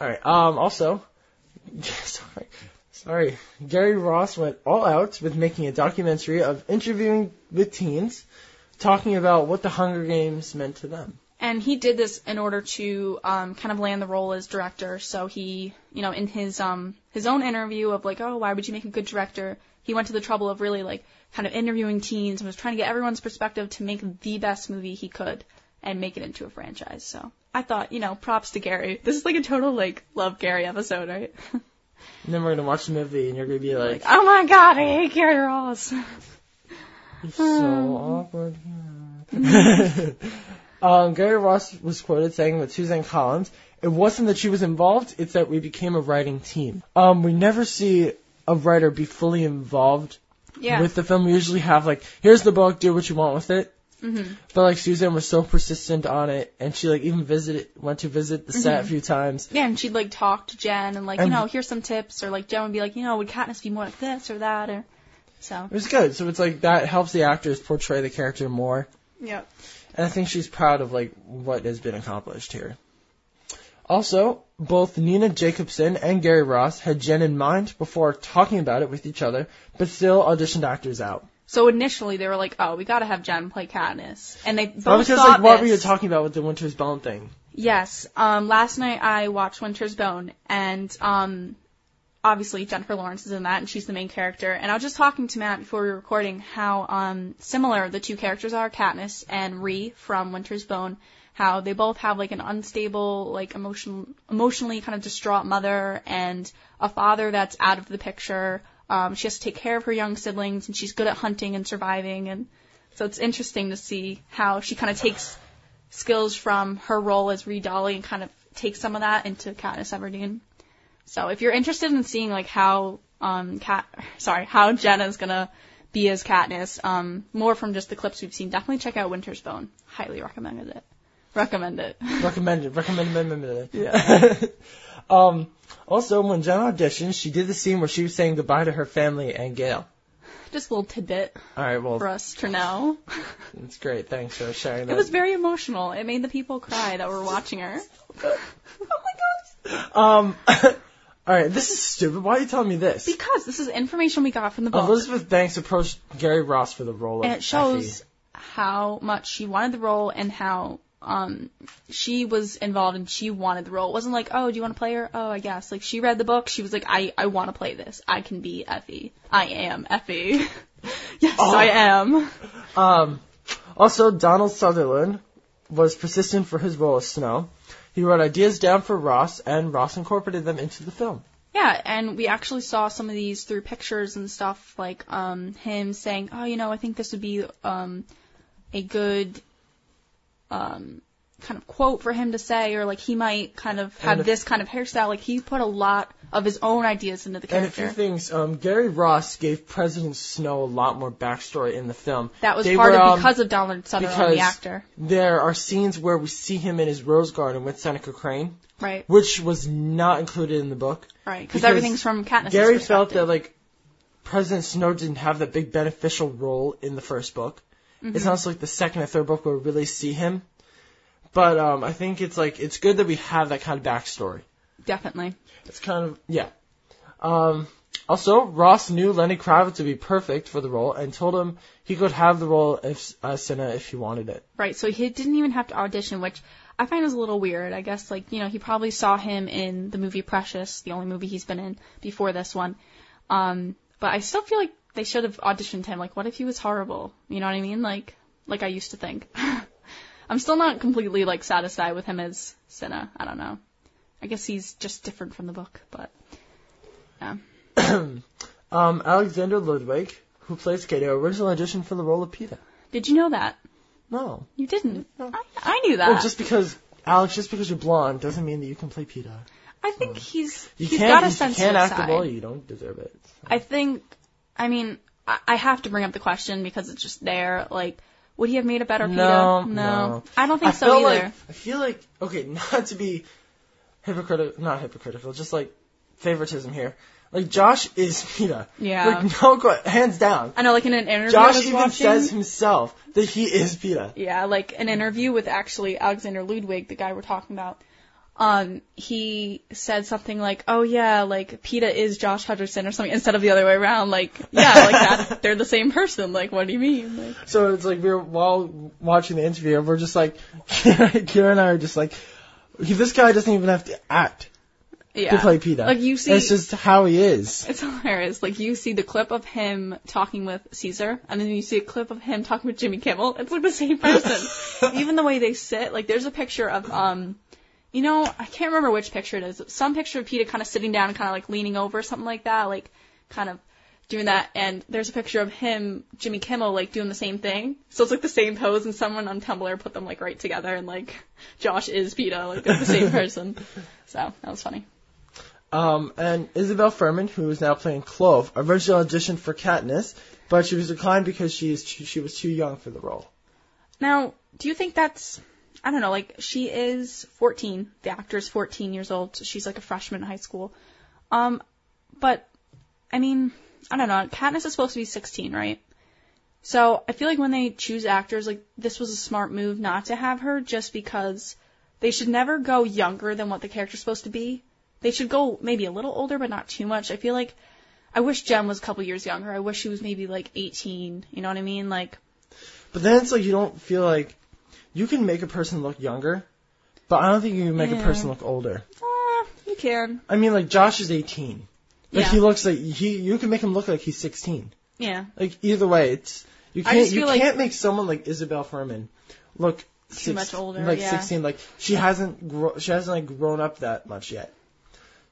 All right. Um. Also, *laughs* sorry, sorry. Gary Ross went all out with making a documentary of interviewing with teens, talking about what the Hunger Games meant to them. And he did this in order to um, kind of land the role as director. So he, you know, in his um, his own interview of like, oh, why would you make a good director? He went to the trouble of really like kind of interviewing teens and was trying to get everyone's perspective to make the best movie he could and make it into a franchise. So I thought, you know, props to Gary. This is like a total like love Gary episode, right? *laughs* And then we're gonna watch the movie, and you're gonna be like, like, oh my god, I hate Gary Ross. "It's so awkward." *laughs* um, Gary Ross was quoted saying with Suzanne Collins, "It wasn't that she was involved; it's that we became a writing team." Um, we never see a writer be fully involved Yeah. with the film. We usually have like, "Here's the book, do what you want with it." Hmm But like Suzanne was so persistent on it, and she like even visited, went to visit the set a few times. Yeah, and she'd like talk to Jen and like, And- you know, here's some tips, or like Jen would be like, you know, would Katniss be more like this or that, or so. It was good. So it's like that helps the actors portray the character more. Yep. And I think she's proud of like what has been accomplished here. Also, both Nina Jacobson and Gary Ross had Jen in mind before talking about it with each other, but still auditioned actors out. So initially they were like, oh, we gotta have Jen play Katniss. And they both because thought like what were you talking about with the Winter's Bone thing? Yes. Um, last night I watched Winter's Bone, and um, obviously Jennifer Lawrence is in that, and she's the main character. And I was just talking to Matt before we were recording how um, similar the two characters are, Katniss and Ree from Winter's Bone. How they both have like an unstable, like emotion, emotionally kind of distraught mother, and a father that's out of the picture. Um, she has to take care of her young siblings, and she's good at hunting and surviving, and so it's interesting to see how she kind of takes skills from her role as Ree Dolly and kind of takes some of that into Katniss Everdeen. So if you're interested in seeing like how um Cat sorry how Jenna's gonna be as Katniss, um more from just the clips we've seen, definitely check out Winter's Bone. Highly recommended it. Recommend it. Recommended. Recommended. Yeah. *laughs* um. Also, when Jen auditioned, she did the scene where she was saying goodbye to her family and Gale. Just a little tidbit All right. Well, for us to know. it's great. Thanks for sharing that. It was very emotional. It made the people cry that were watching her. *laughs* oh my gosh. Um. *laughs* all right. This is stupid. Why are you telling me this? Because this is information we got from the book. Elizabeth Banks approached Gary Ross for the role of and it shows Effie. how much she wanted the role and how um she was involved and she wanted the role. It wasn't like, oh, do you want to play her? Oh, I guess. Like she read the book, she was like, I I want to play this. I can be Effie. I am Effie. *laughs* yes, Oh. I am. Um, also, Donald Sutherland was persistent for his role as Snow. He wrote ideas down for Ross, and Ross incorporated them into the film. Yeah, and we actually saw some of these through pictures and stuff, like um him saying, oh, you know, I think this would be um a good um kind of quote for him to say, or like he might kind of have if- this kind of hairstyle. Like he put a lot of his own ideas into the character. And a few things. Um, Gary Ross gave President Snow a lot more backstory in the film. that was They part were, of um, because of Donald Sutherland, the actor. There are scenes where we see him in his rose garden with Seneca Crane, Right, which was not included in the book. right. Because because everything's from Katniss' Gary felt that like President Snow didn't have that big beneficial role in the first book. Mm-hmm. It's not like the second or third book where we really see him. But um, I think it's like it's good that we have that kind of backstory. Definitely. It's kind of yeah. Um, also, Ross knew Lenny Kravitz would be perfect for the role and told him he could have the role if uh, Cinna if he wanted it. Right, so he didn't even have to audition, which I find is a little weird. I guess, like, you know, he probably saw him in the movie Precious, the only movie he's been in before this one. Um, but I still feel like they should have auditioned him. Like, what if he was horrible? You know what I mean? Like, like I used to think. *laughs* I'm still not completely, like, satisfied with him as Cinna. I don't know. I guess he's just different from the book, but, yeah. *clears throat* Um, Alexander Ludwig, who plays Cato, originally auditioned for the role of Peeta. Did you know that? No. You didn't. I, I knew that. Well, just because Alex, just because you're blonde doesn't mean that you can play Peeta. I think he's You he's can't. got a you sensitive can't act side. the role. You don't deserve it. I think, I mean, I, I have to bring up the question because it's just there. Like, would he have made a better No, Peeta? no. I don't think I so feel either. like I feel like okay, not to be hypocritical, not hypocritical, just like favoritism here. Like Josh is Peeta. Yeah. Like no, hands down. I know, like in an interview Josh even watching. says himself that he is Peeta. yeah, like an interview with actually Alexander Ludwig, the guy we're talking about. Um, he said something like, "Oh yeah, like Peeta is Josh Hutcherson or something," instead of the other way around. Like, yeah, like *laughs* that, they're the same person. Like, what do you mean? Like, So it's like we were while watching the interview, we're just like *laughs* Kira and I are just like, this guy doesn't even have to act yeah, to play Peeta. Like you see, it's just how he is. It's hilarious. Like you see the clip of him talking with Caesar, and then you see a clip of him talking with Jimmy Kimmel. It's like the same person. *laughs* Even the way they sit. Like there's a picture of um, you know, I can't remember which picture it is. Some picture of Peeta kind of sitting down, and kind of like leaning over, something like that, like kind of doing that. And there's a picture of him, Jimmy Kimmel, like doing the same thing. So it's like the same pose, and someone on Tumblr put them like right together, and like *laughs* Josh is Peeta, like they're the same person. So that was funny. Um, and Isabelle Fuhrman, who is now playing Clove, originally auditioned for Katniss, but she was declined because she is too, she was too young for the role. Now, do you think that's I don't know, like she is 14. The actor is 14 years old. So she's like a freshman in high school. Um, but I mean, I don't know. Katniss is supposed to be 16, right? So I feel like when they choose actors, like this was a smart move not to have her, just because they should never go younger than what the character's supposed to be. They should go maybe a little older, but not too much. I feel like I wish Jen was a couple years younger. I wish she was maybe like 18. You know what I mean? Like, But then it's like you don't feel like you can make a person look younger, but I don't think you can make a person look older. ah, you can. I mean, like Josh is 18, but Yeah. he looks like he. You can make him look like he's 16. Yeah. Like either way, it's you can't you like- can't make someone like Isabelle Fuhrman look Too much older, like yeah. 16. Like she hasn't gro- she hasn't like grown up that much yet.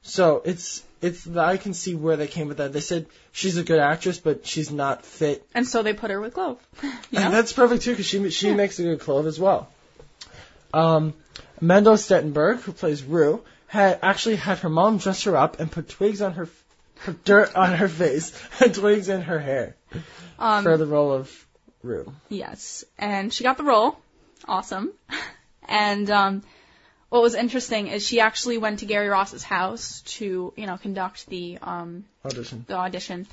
So it's it's I can see where they came with that. They said she's a good actress, but she's not fit. And so they put her with Clove. *laughs* You know? And that's perfect too, because she she makes a good Clove as well. Um, Amandla Stenberg, who plays Rue, had actually had her mom dress her up and put twigs on her, put dirt on her face *laughs* and twigs in her hair um, for the role of Rue. Yes, and she got the role. Awesome. *laughs* And um, what was interesting is she actually went to Gary Ross's house to, you know, conduct the um, Audition. the audition.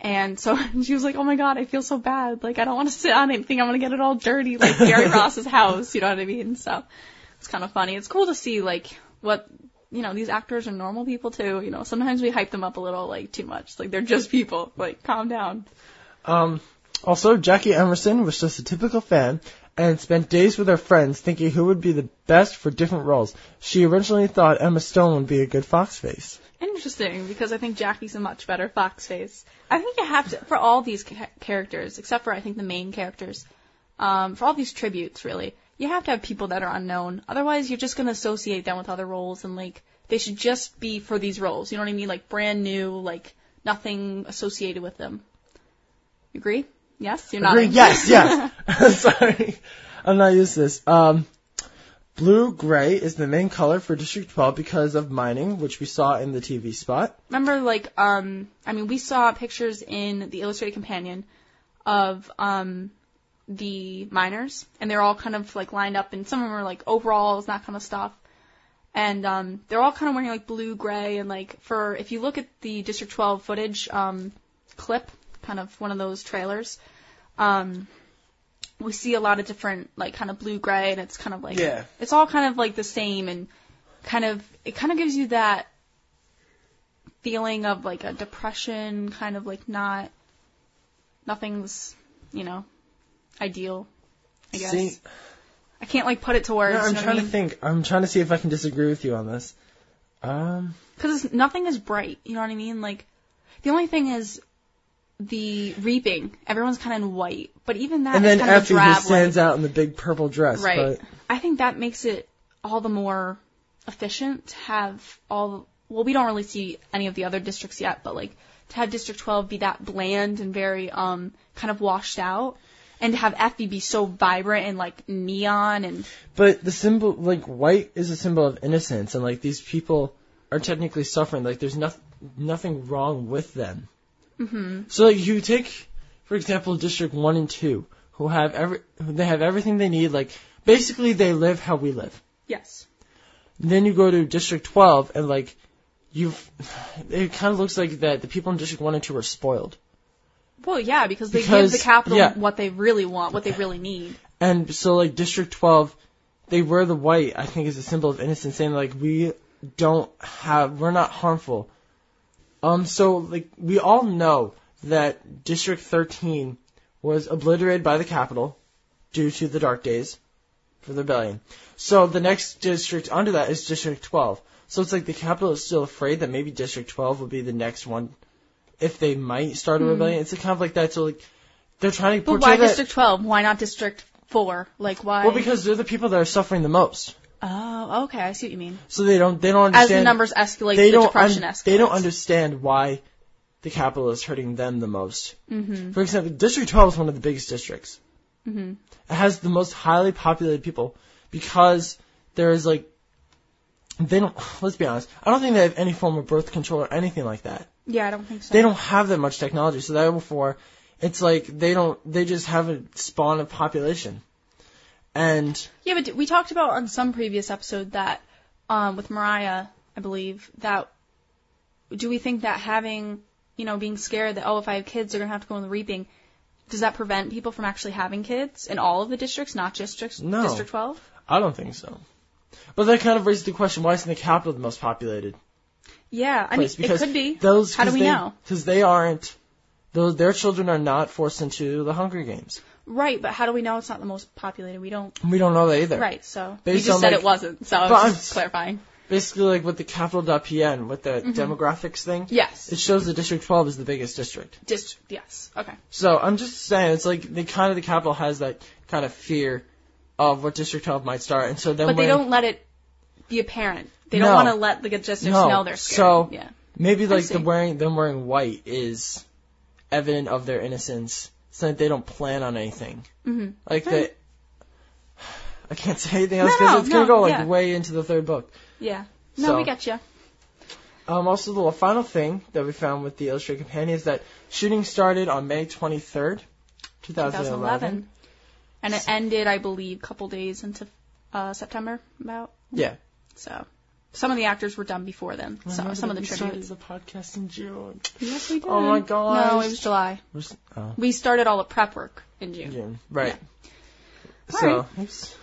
And so *laughs* she was like, "Oh my god, I feel so bad. Like I don't want to sit on anything. I'm gonna get it all dirty, like *laughs* Gary Ross's house. You know what I mean?" So it's kind of funny. It's cool to see like what you know. These actors are normal people too. You know, sometimes we hype them up a little like too much. Like they're just people. Like calm down. Um, also, Jackie Emerson was just a typical fan and spent days with her friends thinking who would be the best for different roles. She originally thought Emma Stone would be a good fox face. Interesting, because I think Jackie's a much better fox face. I think you have to, for all these ca- characters, except for I think the main characters, um, for all these tributes, really, you have to have people that are unknown. Otherwise, you're just going to associate them with other roles, and like, they should just be for these roles. You know what I mean? Like, brand new, like, nothing associated with them. You agree? Yes? You're not. Agree? Yes, yes. *laughs* *laughs* Sorry, I'm not used to this. Um, blue gray is the main color for District 12 because of mining, which we saw in the TV spot. Remember, like, um, I mean, we saw pictures in the Illustrated Companion of um, the miners, and they're all kind of like lined up, and some of them are like overalls, that kind of stuff. And um, they're all kind of wearing like blue, gray, and like for if you look at the District 12 footage um, clip, kind of one of those trailers, um, we see a lot of different like kind of blue, gray, and it's kind of like Yeah. it's all kind of like the same, and kind of it kind of gives you that feeling of like a depression, kind of like not nothing's, you know, ideal. I guess See, I can't like put it to words. no, I'm you know trying I to think. I'm trying to see if I can disagree with you on this. Um, Because nothing is bright. You know what I mean? Like the only thing is the reaping. Everyone's kind of in white, but even that and then kind of a Effie who drab stands white. out in the big purple dress. Right. But I think that makes it all the more efficient to have all. Well, we don't really see any of the other districts yet, but like to have District 12 be that bland and very um kind of washed out, and to have Effie be so vibrant and like neon and But the symbol, like white, is a symbol of innocence, and like these people are technically suffering. Like there's nothing, nothing wrong with them. Hmm So like you take, for example, District One and Two, who have every, they have everything they need. Like basically, they live how we live. yes, Then you go to District 12, and like you've, it kind of looks like that the people in District One and Two are spoiled. well yeah because they Because- give the Capitol yeah. what they really want, what they really need. And so like District 12, they wear the white, I think is a symbol of innocence, saying like we don't have, we're not harmful. Um, so like we all know that District 13 was obliterated by the Capitol due to the Dark Days for the rebellion. So the next district under that is District 12. So it's like the Capitol is still afraid that maybe District 12 will be the next one if they might start a rebellion. It's kind of like that. So like they're trying to Hmm. But why that. District 12? Why not District 4? Like why? Well, because they're the people that are suffering the most. Oh, okay, I see what you mean. So they don't they don't understand As the numbers escalate, they the don't depression un- escalates. They don't understand why the Capitol is hurting them the most. Mm-hmm. For example, District 12 is one of the biggest districts. Mm-hmm. It has the most highly populated people because there is like they don't. Let's be honest. I don't think they have any form of birth control or anything like that. Yeah, I don't think so. They don't have that much technology. So therefore, it's like they don't. They just have a spawn of population. And Yeah, but we talked about on some previous episode that um, with Mariah, I believe that do we think that having you know being scared that oh if I have kids they're gonna have to go in the reaping, does that prevent people from actually having kids in all of the districts, not just district No. District 12? I don't think so. But that kind of raises the question: Why isn't the Capitol the most populated Yeah, I mean, place? it could be. Those, How do we they, know? Because they aren't. Those their children are not forced into the Hunger Games. Right, but how do we know it's not the most populated? We don't. We don't know that either. Right, so we just on, said like- it wasn't. So I was I'm- just clarifying. Basically, like with the capital.pn with the Mm-hmm. demographics thing, Yes. it shows that District 12 is the biggest district. District. Yes. Okay. So I'm just saying, it's like the kind of the Capitol has that kind of fear of what District 12 might start, and so then But they don't let it be apparent. They No. don't want to let the districts No. know they're scared. So- yeah. Maybe like the wearing them wearing white is evident of their innocence, so that they don't plan on anything. hmm Like Right. the. I can't say anything else because no, it's gonna no, go like yeah. way into the third book. Yeah. No, So- we got you. Um, also, the final thing that we found with the Illustrated Companion is that shooting started on May 23rd, 2011. 2011. And it ended, I believe, a couple days into uh, September, about. Yeah. So some of the actors were done before then. So some of the we started the podcast in June. Yes, we did. Oh my gosh. No, it was July. Oh, We started all the prep work in June. June. Right. All So, right. oops.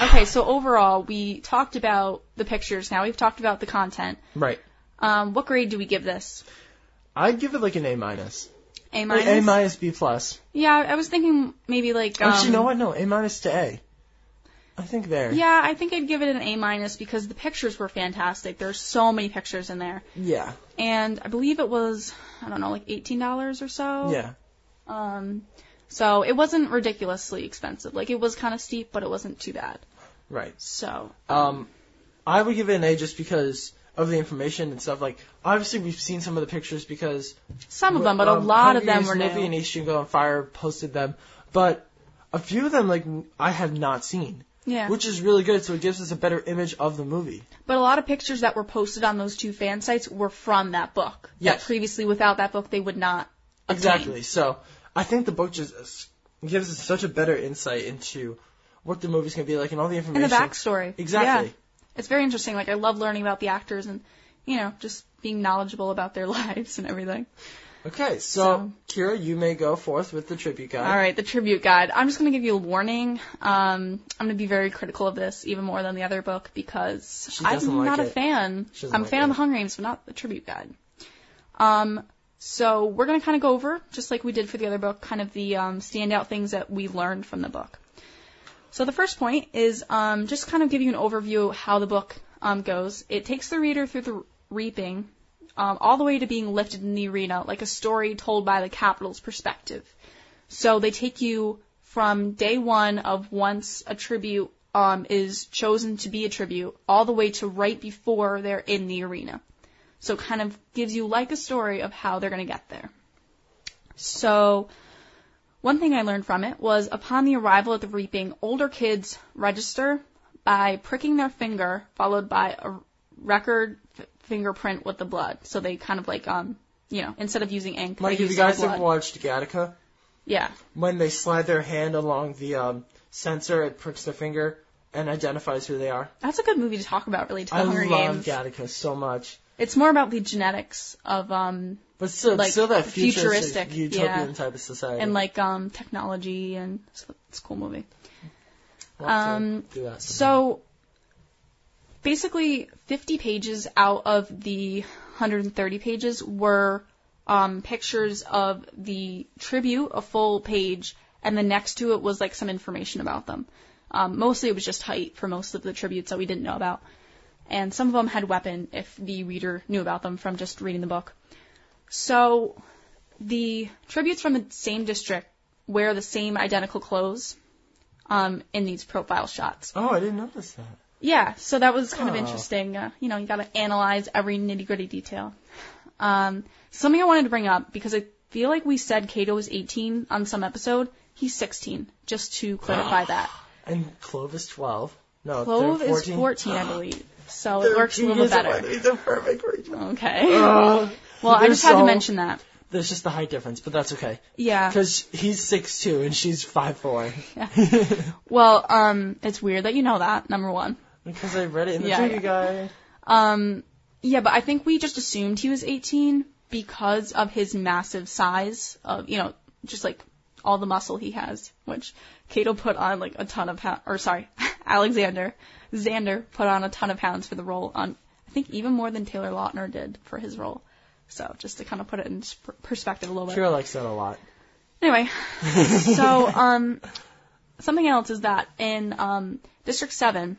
Okay, so overall, we talked about the pictures. Now we've talked about the content. right. Um, what grade do we give this? I'd give it like an A minus. A Like, minus. A minus, B plus. Yeah, I was thinking maybe like. Um, Actually, you know what? No, A minus to A. I think there. Yeah, I think I'd give it an A minus because the pictures were fantastic. There's so many pictures in there, Yeah. and I believe it was I don't know like eighteen dollars or so. Yeah. Um, so it wasn't ridiculously expensive. Like it was kind of steep, but it wasn't too bad. Right. So Um, I would give it an A just because of the information and stuff. Like, obviously, we've seen some of the pictures because some of them, but a um, lot of them were new. and East on Fire posted them, but a few of them like I have not seen, Yeah. which is really good. So it gives us a better image of the movie. But a lot of pictures that were posted on those two fan sites were from that book. Yes. That previously, without that book, they would not. obtain. Exactly. So I think the book just uh, gives us such a better insight into what the movie's gonna be like and all the information. And the backstory. Exactly. Yeah. It's very interesting. Like I love learning about the actors and, you know, just being knowledgeable about their *laughs* lives and everything. Okay, so, So- Kira, you may go forth with the tribute guide. All right, the tribute guide. I'm just going to give you a warning. Um, I'm going to be very critical of this, even more than the other book, because I'm like not a fan. I'm a like fan of the Hunger Games, but not the tribute guide. Um, so we're going to kind of go over, just like we did for the other book, kind of the um, standout things that we learned from the book. So the first point is um, just kind of give you an overview of how the book um, goes. It takes the reader through the reaping um, all the way to being lifted in the arena, like a story told by the Capitol's perspective. So they take you from day one of once a tribute um, is chosen to be a tribute, all the way to right before they're in the arena. So it kind of gives you like a story of how they're going to get there. So one thing I learned from it was upon the arrival at the reaping, older kids register by pricking their finger, followed by a record fingerprint with the blood. So they kind of like, um, you know, instead of using ink, have use you guys blood. ever watched Gattaca? Yeah. When they slide their hand along the um, sensor, it pricks their finger and identifies who they are. That's a good movie to talk about, really, to the I Hunger love Games. Gattaca so much. It's more about the genetics of um But still, Like, still that futuristic, utopian yeah. type of society. and like um technology and it's, it's a cool movie. Um, do that. So basically 50 pages out of the 130 pages were um pictures of the tribute, a full page, and then next to it was like some information about them. Um, mostly it was just height for most of the tributes that we didn't know about. And some of them had weapon if the reader knew about them from just reading the book. So the tributes from the same district wear the same identical clothes um, in these profile shots. oh, I didn't notice that. Yeah, so that was kind of interesting. Uh, you know, you got to analyze every nitty gritty detail. Um, something I wanted to bring up because I feel like we said Cato was 18 on some episode. He's 16, just to clarify *sighs* that. And Clove is 12. No, Clove they're is 14. 14, I believe. So it works a little bit better. He's a perfect Rachel. Okay. Uh, Well, I just had to mention that. There's just the height difference, but that's okay. Yeah. Because he's six 6'2 and she's five 5'4. *laughs* Well, um, it's weird that you know that, number one. Because I read it in the Yeah, yeah. guide. Um, yeah, but I think we just assumed he was 18 because of his massive size of, you know, just like all the muscle he has, which Cato put on like a ton of, ha- or sorry, *laughs* Alexander Xander put on a ton of pounds for the role on I think even more than Taylor Lautner did for his role. So just to kind of put it in perspective a little bit. Kira likes that a lot. Anyway, *laughs* so um, something else is that in um, District Seven,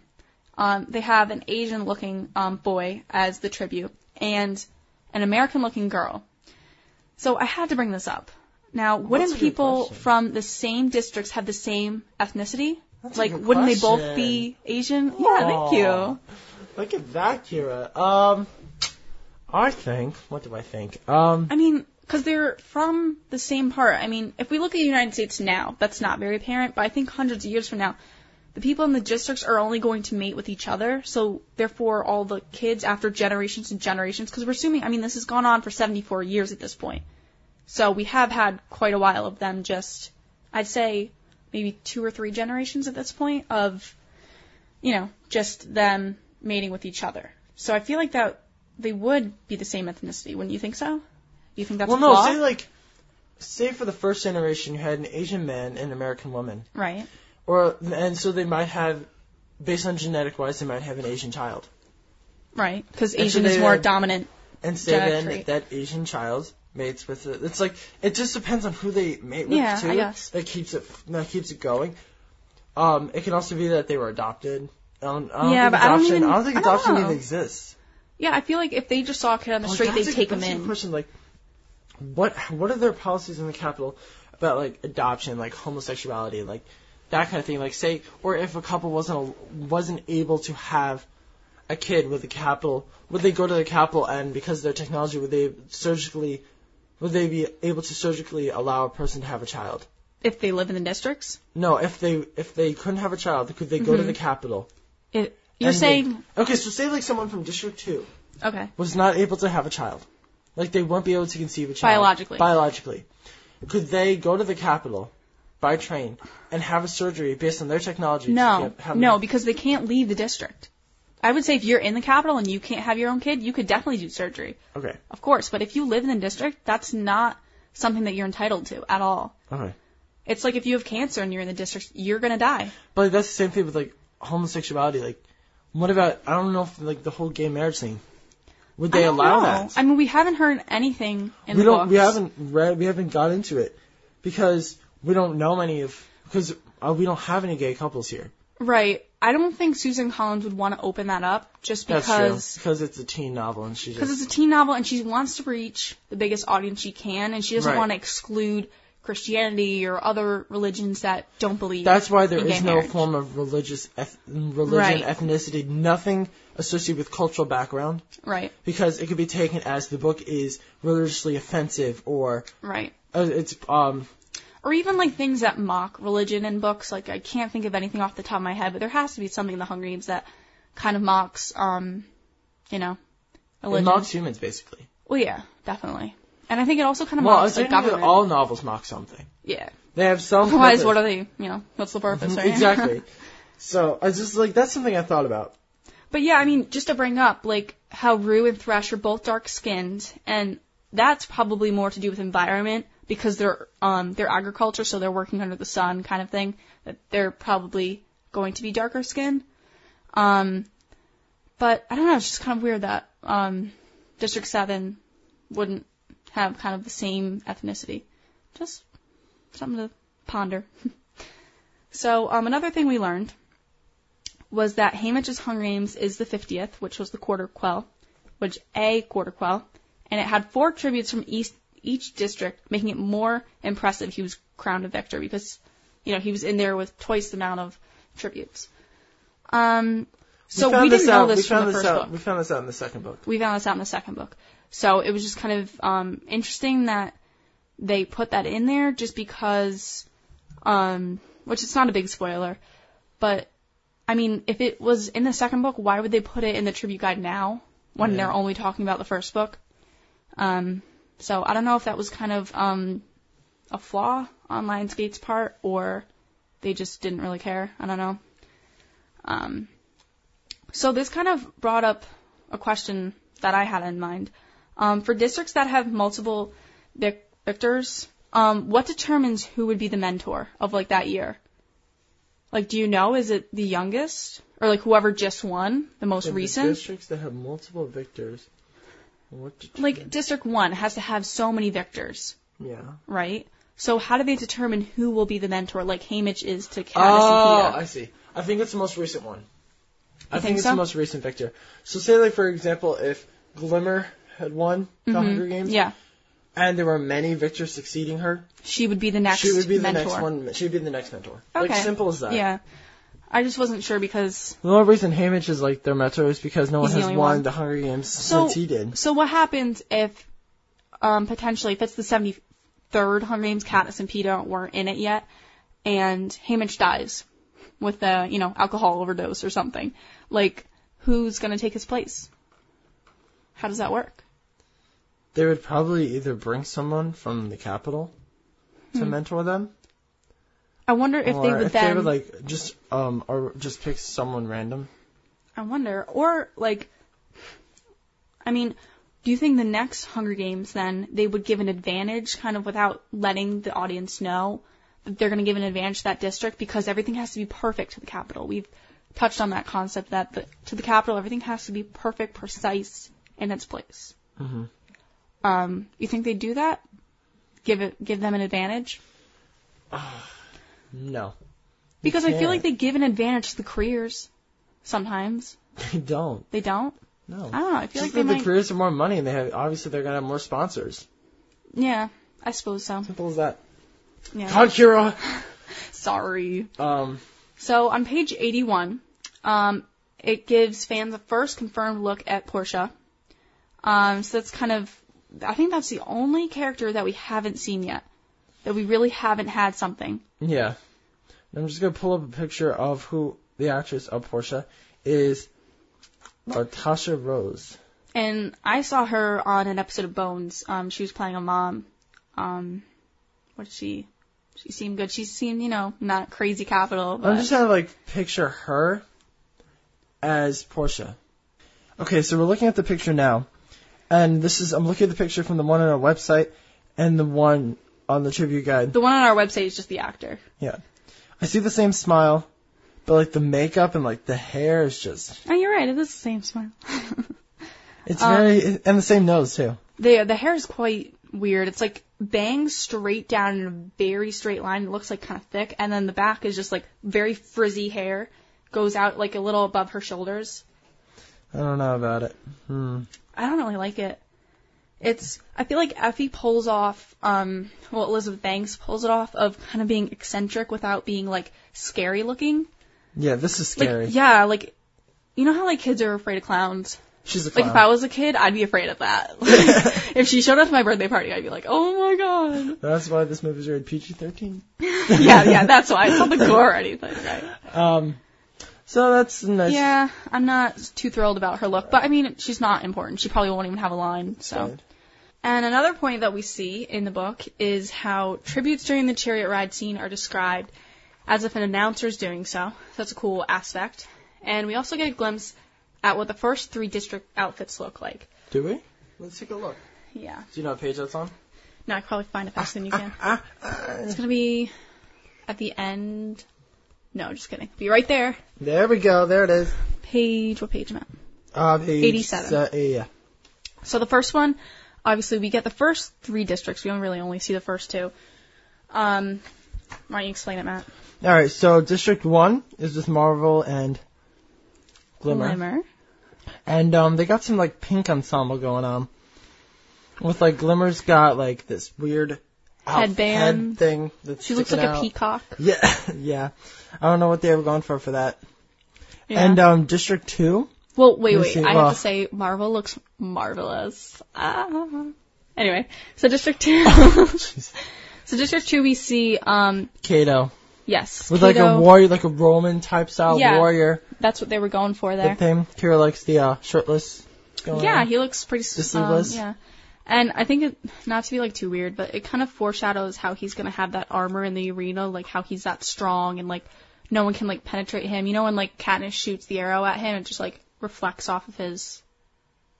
um, they have an Asian-looking um, boy as the tribute and an American-looking girl. So I had to bring this up. Now, wouldn't a good people question. from the same districts have the same ethnicity? That's a like, good wouldn't they both be Asian? Yeah, thank you. Look at that, Kira. Um, I think. What do I think? Um, I mean, because they're from the same part. I mean, if we look at the United States now, that's not very apparent, but I think hundreds of years from now, the people in the districts are only going to mate with each other. So therefore, all the kids after generations and generations, because we're assuming, I mean, this has gone on for 74 years at this point. So we have had quite a while of them just, I'd say, maybe two or three generations at this point of, you know, just them mating with each other. So I feel like that they would be the same ethnicity. Wouldn't you think so? You think that's well, a no. Say like, say for the first generation, you had an Asian man and an American woman, right. Or and so they might have, based on genetic wise, they might have an Asian child, Right. Because And so Asian is they more had- dominant. and say Genetic then trait. that Asian child mates with it. It's like it just depends on who they mate with Yeah, too. I guess. That keeps it that keeps it going. Um, it can also be that they were adopted. I don't, I don't Yeah, think but I don't adoption. even- I don't think I don't adoption know. even exists. Yeah, I feel like if they just saw a kid on the Like, street, they'd take him in. Question like, what what are their policies in the Capitol about like adoption, like homosexuality, like that kind of thing? Like say, or if a couple wasn't wasn't able to have a kid with a capital, would they go to the Capitol and because of their technology, would they surgically, would they be able to surgically allow a person to have a child? If they live in the districts. No, if they if they couldn't have a child, could they go to the mm-hmm. Capitol? It, you're and they- saying, okay, so say like someone from District Two okay. was not able to have a child. Like they won't be able to conceive a child. Biologically. Biologically. Could they go to the Capitol by train and have a surgery based on their technology? No, get- have no, because they can't leave the district. I would say if you're in the Capitol and you can't have your own kid, you could definitely do surgery. Okay. Of course, but if you live in the district, that's not something that you're entitled to at all. Okay. It's like if you have cancer and you're in the district, you're gonna die. But that's the same thing with like homosexuality. Like, what about I don't know if like the whole gay marriage thing. Would I they don't allow know. that? I mean, we haven't heard anything in we the don't. books. We haven't read. We haven't got into it because we don't know many of because uh, we don't have any gay couples here. Right. I don't think Susan Collins would want to open that up just That's because true. Because it's a teen novel and she because just it's a teen novel and she wants to reach the biggest audience she can and she doesn't Right. want to exclude Christianity or other religions that don't believe. That's why there is no marriage. form of religious eth- religion, Right. ethnicity, nothing associated with cultural background, Right. because it could be taken as the book is religiously offensive or Right. uh, it's um Or even like things that mock religion in books. Like I can't think of anything off the top of my head, but there has to be something in the Hunger Games that kind of mocks, um, you know, it mocks humans basically. well, yeah, definitely. And I think it also kind of Well, mocks like government. all novels mock something. yeah. They have some. *laughs* Otherwise, what are they? You know, what's the purpose, Mhm, right? *laughs* Exactly. so I just like that's something I thought about. But yeah, I mean, just to bring up, like, how Rue and Thresh are both dark skinned, and that's probably more to do with environment, because they're, um, they're agriculture, so they're working under the sun kind of thing, that they're probably going to be darker skinned. Um, but I don't know, it's just kind of weird that, um, District 7 wouldn't have kind of the same ethnicity. Just something to ponder. *laughs* so, um, another thing we learned was that Haymitch's Hunger Games is the 50th, which was the quarter quell, which a quarter quell, and it had four tributes from each each district, making it more impressive. He was crowned a victor because, you know, he was in there with twice the amount of tributes. Um, so found we, didn't know this we from found the this first out. book. We found this out in the second book. We found this out in the second book. So it was just kind of um, interesting that they put that in there just because, um, which it's not a big spoiler, but I mean, if it was in the second book, why would they put it in the tribute guide now when Yeah. they're only talking about the first book? Um, so I don't know if that was kind of um, a flaw on Lionsgate's part or they just didn't really care. I don't know. Um, so this kind of brought up a question that I had in mind. Um, for districts that have multiple vic- victors, um, what determines who would be the mentor of like that year? Like, do you know? Is it the youngest or like whoever just won, the most In the recent? districts that have multiple victors. What Like District One has to have so many victors, yeah. right? So how do they determine who will be the mentor, like Haymitch is to Katniss Oh, and Peeta? I see. I think it's the most recent one. I think, think it's so? the most recent victor. So say like for example, if Glimmer had won the Mhm. Hunger Games, Yeah, and there were many victors succeeding her, she would be the next she would be the mentor. next one. She would be the next mentor. Okay. Like simple as that. Yeah, I just wasn't sure because The only reason Haymitch is like their mentor is because no one He's the has only won one. the Hunger Games So- since he did. So what happens if, um, potentially, if it's the 73rd Hunger Games, Katniss and Peeta weren't in it yet, and Haymitch dies with a, you know, alcohol overdose or something? Like, who's gonna take his place? How does that work? They would probably either bring someone from the Capitol to Hmm. mentor them, I wonder if or they would if then. they would like just um or just pick someone random. I wonder, or like, I mean, do you think the next Hunger Games then they would give an advantage, kind of without letting the audience know that they're going to give an advantage to that district because everything has to be perfect to the Capitol. We've touched on that concept that the, to the Capitol everything has to be perfect, precise, in its place. hmm Um, you think they'd do that? Give it, give them an advantage? No, Because I feel like they give an advantage to the careers. Sometimes *laughs* they don't. they don't. No. I don't know. I feel Just like they the might. careers are more money, and they have obviously they're gonna have more sponsors. Yeah, I suppose so. Simple as that. Yeah. God, Kira. *laughs* Sorry. Um, So on page 81, um, it gives fans a first confirmed look at Portia. Um, so that's kind of, I think that's the only character that we haven't seen yet. That we really haven't had something. yeah. I'm just gonna pull up a picture of who the actress of Portia is. Latarsha Rose. And I saw her on an episode of Bones. Um, she was playing a mom. Um, what did she? She seemed good. She seemed, you know, not crazy Capitol. But I'm just trying to like picture her as Portia. Okay, so we're looking at the picture now, and this is I'm looking at the picture from the one on our website and the one on the tribute guide. the one on our website is just the actor. Yeah, I see the same smile, but like the makeup and like the hair is just Oh, you're right. It is the same smile. *laughs* it's Um, very and the same nose too. The the hair is quite weird. It's like bangs straight down in a very straight line. It looks like kind of thick, and then the back is just like very frizzy hair, goes out like a little above her shoulders. I don't know about it. Hmm. I don't really like it. It's I feel like Effie pulls off um well Elizabeth Banks pulls it off of kind of being eccentric without being like scary looking. Yeah, this is Like scary. yeah, like you know how like kids are afraid of clowns? She's a clown. Like if I was a kid, I'd be afraid of that. *laughs* Like, if she showed up to my birthday party, I'd be like, "Oh my god." That's why this movie's rated PG-13. *laughs* yeah, yeah, that's why. It's not the gore or anything, right? Um, so that's nice. Yeah, I'm not too thrilled about her look, but I mean, she's not important. She probably won't even have a line, so. Good. And another point that we see in the book is how tributes during the chariot ride scene are described as if an announcer is doing so. That's a cool aspect. And we also get a glimpse at what the first three district outfits look like. Do we? Let's take a look. Yeah. Do you know what page that's on? No, I can probably find it faster than you can. Ah, *laughs* ah, It's gonna be at the end. No, just kidding. Be right there. there we go. There it is. Page, what page am I at? Uh, page 87. Uh, yeah. So the first one, obviously, we get the first three districts. We don't really only see the first two. Um, why don't you explain it, Matt? All right. So District One is with Marvel and Glimmer, Glimmer. and um, they got some like pink ensemble going on. With like Glimmer's got like this weird out- Headband. head thing. That's She looks like a peacock. Yeah, *laughs* yeah. I don't know what they were going for for that. Yeah. And um, District Two. Well, wait, wait. see, I well- have to say, Marvel looks marvelous. Ah. Anyway, so District Two. *laughs* so District Two, we see, um, Cato yes, with like a Cato. warrior, like a Roman type style Yeah. warrior. That's what they were going for there. Good thing. Kira likes the uh, shirtless. Going Yeah, on. he looks pretty The sleeveless? Um, yeah. And I think it, not to be like too weird, but it kind of foreshadows how he's gonna have that armor in the arena, like how he's that strong and like no one can like penetrate him. You know when like Katniss shoots the arrow at him, it just like reflects off of his,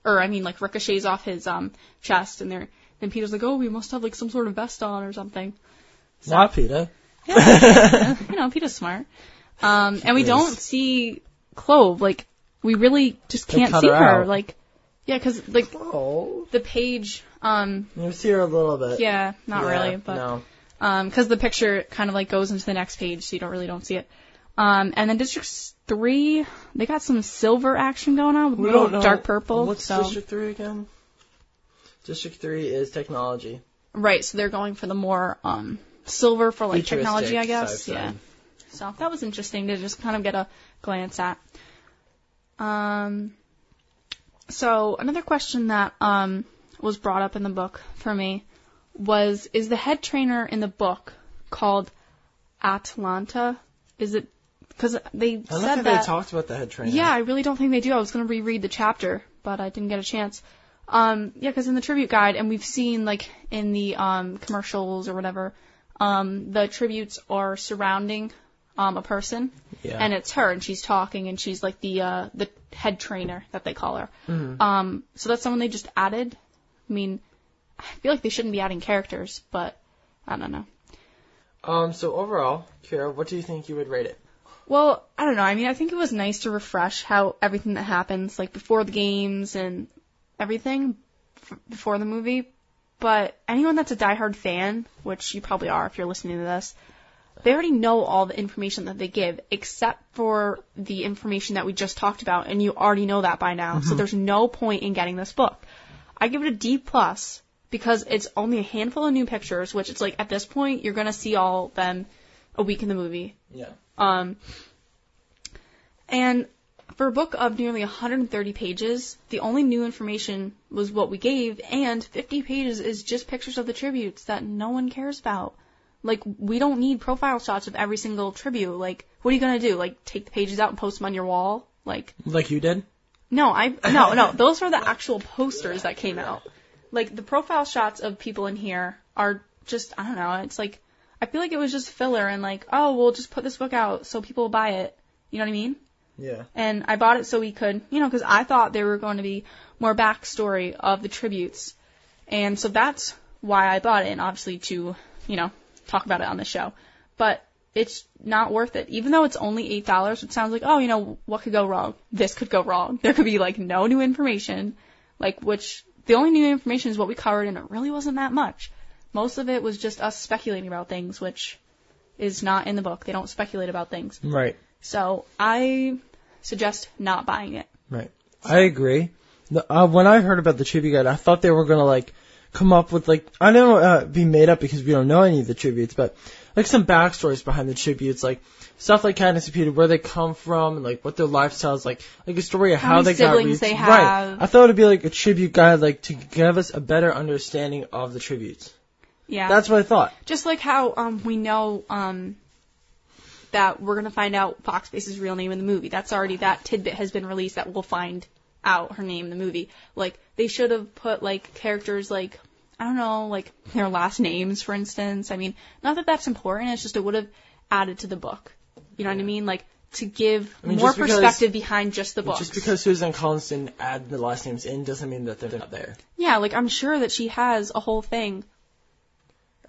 or I mean like ricochets off his um chest, and there then Peeta's like, oh, we must have like some sort of vest on or something. Not Peeta. Yeah, you know, Peeta's smart. Um, and we is. don't see Clove. Like, we really just can't see her her. Like, yeah, 'cause like Oh. the page. Um, You see her a little bit. yeah, not Yeah, really, but no. um, 'cause the picture kind of like goes into the next page, so you don't really don't see it. Um, and then District Three, they got some silver action going on with little dark purple. What's so District Three again? District Three is technology. right, so they're going for the more um silver for like technology, I guess. sci-fi. Yeah. So that was interesting to just kind of get a glance at. Um, so another question that um, was brought up in the book for me was: Is the head trainer in the book called Atala? Is it because they I don't said think that? they talked about the head trainer. Yeah, I really don't think they do. I was going to reread the chapter, but I didn't get a chance. Um, yeah, because in the tribute guide, and we've seen like in the um, commercials or whatever, um, the tributes are surrounding um, a person, Yeah. and it's her, and she's talking, and she's like the uh, the head trainer that they call her. Mm-hmm. Um, so that's someone they just added. I mean, I feel like they shouldn't be adding characters, but I don't know. Um. So overall, Kira, what do you think you would rate it? Well, I don't know. I mean, I think it was nice to refresh how everything that happens, like before the games and everything f- before the movie. But anyone that's a diehard fan, which you probably are if you're listening to this, they already know all the information that they give, except for the information that we just talked about, and you already know that by now. So mm-hmm. there's no point in getting this book. I give it a D plus because it's only a handful of new pictures, which it's like at this point you're gonna see all of them a week in the movie. Yeah. Um, and for a book of nearly 130 pages, the only new information was what we gave, and 50 pages is just pictures of the tributes that no one cares about. Like, we don't need profile shots of every single tribute. Like, what are you gonna do? Like, take the pages out and post them on your wall? Like, Like you did. no, I no no. *laughs* Those are the actual posters that came out. Like the profile shots of people in here are just I don't know. It's like I feel like it was just filler and like oh we'll just put this book out so people will buy it. You know what I mean? Yeah. And I bought it so we could you know because I thought there were going to be more backstory of the tributes, and so that's why I bought it and obviously to you know talk about it on the show. But it's not worth it. Even though it's only eight dollars, it sounds like, oh, you know, what could go wrong? This could go wrong. There could be like no new information, like which the only new information is what we covered, and it really wasn't that much. Most of it was just us speculating about things, which is not in the book. They don't speculate about things. Right. So I suggest not buying it. Right. I agree. The, uh, when I heard about the tribute guide, I thought they were gonna like come up with like I don't know uh, be made up because we don't know any of the tributes, but like some backstories behind the tributes, like stuff like Katniss and Peeta, where they come from, and like what their lifestyle is like, like a story of How how, they got reached. they Right. I thought it'd be like a tribute guide, like to give us a better understanding of the tributes. Yeah. That's what I thought. Just like how um, we know um, that we're gonna find out Foxface's real name in the movie. That's already that tidbit has been released that we'll find out her name in the movie. Like they should have put like characters like I don't know like their last names for instance. I mean, not that that's important. It's just it would have added to the book. You know what I mean? Like to give I mean, more because- perspective behind just the book. Just because Suzanne Collins didn't add the last names in doesn't mean that they're not there. yeah, like I'm sure that she has a whole thing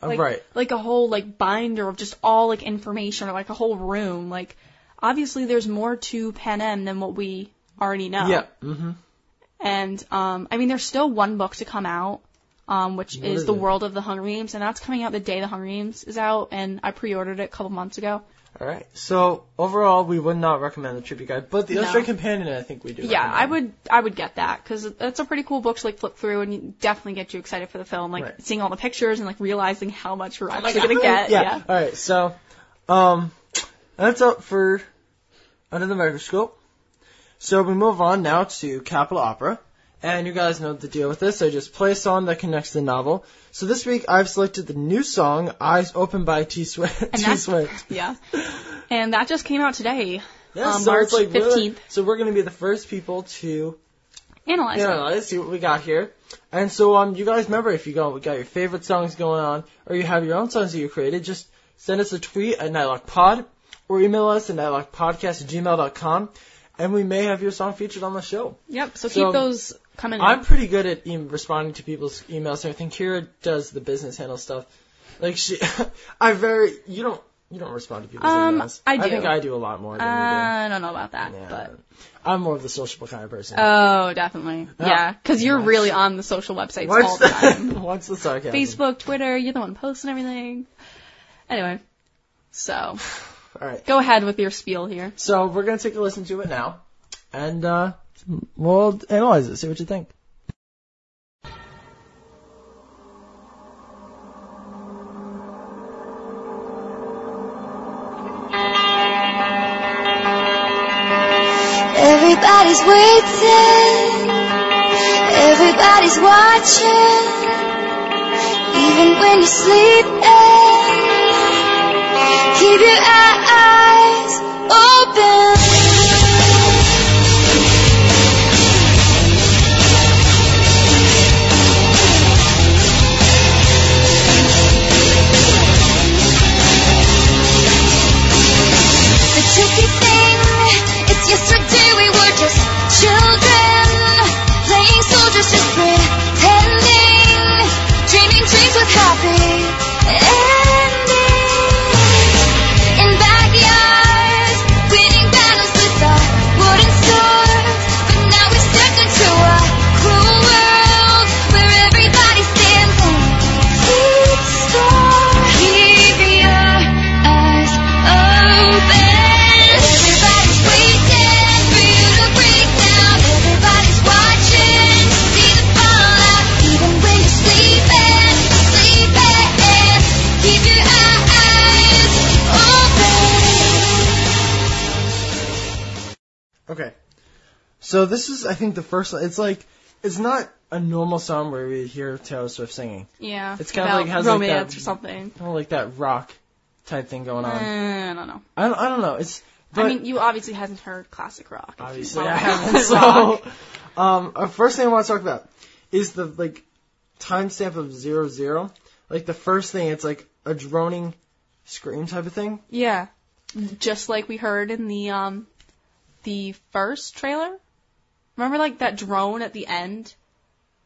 like, right. like a whole like binder of just all like information or like a whole room. Like obviously there's more to Panem than what we already know. Yeah. hmm And um I mean there's still one book to come out, um, which is is The? World of the Hunger Games, and that's coming out the day the Hunger Games is out, and I pre-ordered it a couple months ago. All right. So overall, we would not recommend the tribute guide, but the No. illustrated companion, I think we do. Yeah, I would I would get that because it's a pretty cool book to like flip through and you definitely get you excited for the film. Like Right. seeing all the pictures and like realizing how much we're actually gonna get. Yeah. yeah. All right. So, um, that's up for under the microscope. So we move on now to Capitol Opera. And you guys know the deal with this. I just play a song that connects to the novel. So this week I've selected the new song "Eyes Open" by T Swift. T Swift. Yeah. And that just came out today. Yeah, Um, so March like we're- 15th. So we're gonna be the first people to Analyze it. analyze, see what we got here. And so, um, you guys remember if you go, we got your favorite songs going on, or you have your own songs that you created, just send us a tweet at NightlockPod, or email us at nightlockpodcast at gmail.com, and we may have your song featured on the show. Yep. So, So, keep those coming. I'm pretty good at e- responding to people's emails and everything. Kira does the business handle stuff. Like she, *laughs* I very, you don't, You don't respond to people's Um, emails. I do. I think I do a lot more than you do I don't know about that. Yeah. but I'm more of the sociable kind of person. oh, definitely, Oh, yeah, because you're really on the social websites What's all the time. *laughs* what's the sarcasm? Facebook, Twitter, you're the one posting everything. Anyway, so *sighs* All right. go ahead with your spiel here. So we're gonna take a listen to it now, and uh, we'll analyze it. See what you think. Everybody's waiting. Everybody's watching. Even when you're sleeping. Keep your eyes open. So this is, I think, the first. It's like it's not a normal song where we hear Taylor Swift singing. Yeah, It's kinda like- has like romance that- or something. Kind of like that rock type thing going on. Eh, I don't know. I don't, I don't know. It's. But I mean, you obviously haven't heard classic rock. obviously I *laughs* haven't. So, um, uh, first thing I want to talk about is the like timestamp of zero zero. Like the first thing, it's like a droning scream type of thing. Yeah, just like we heard in the um the first trailer. Remember, like that drone at the end.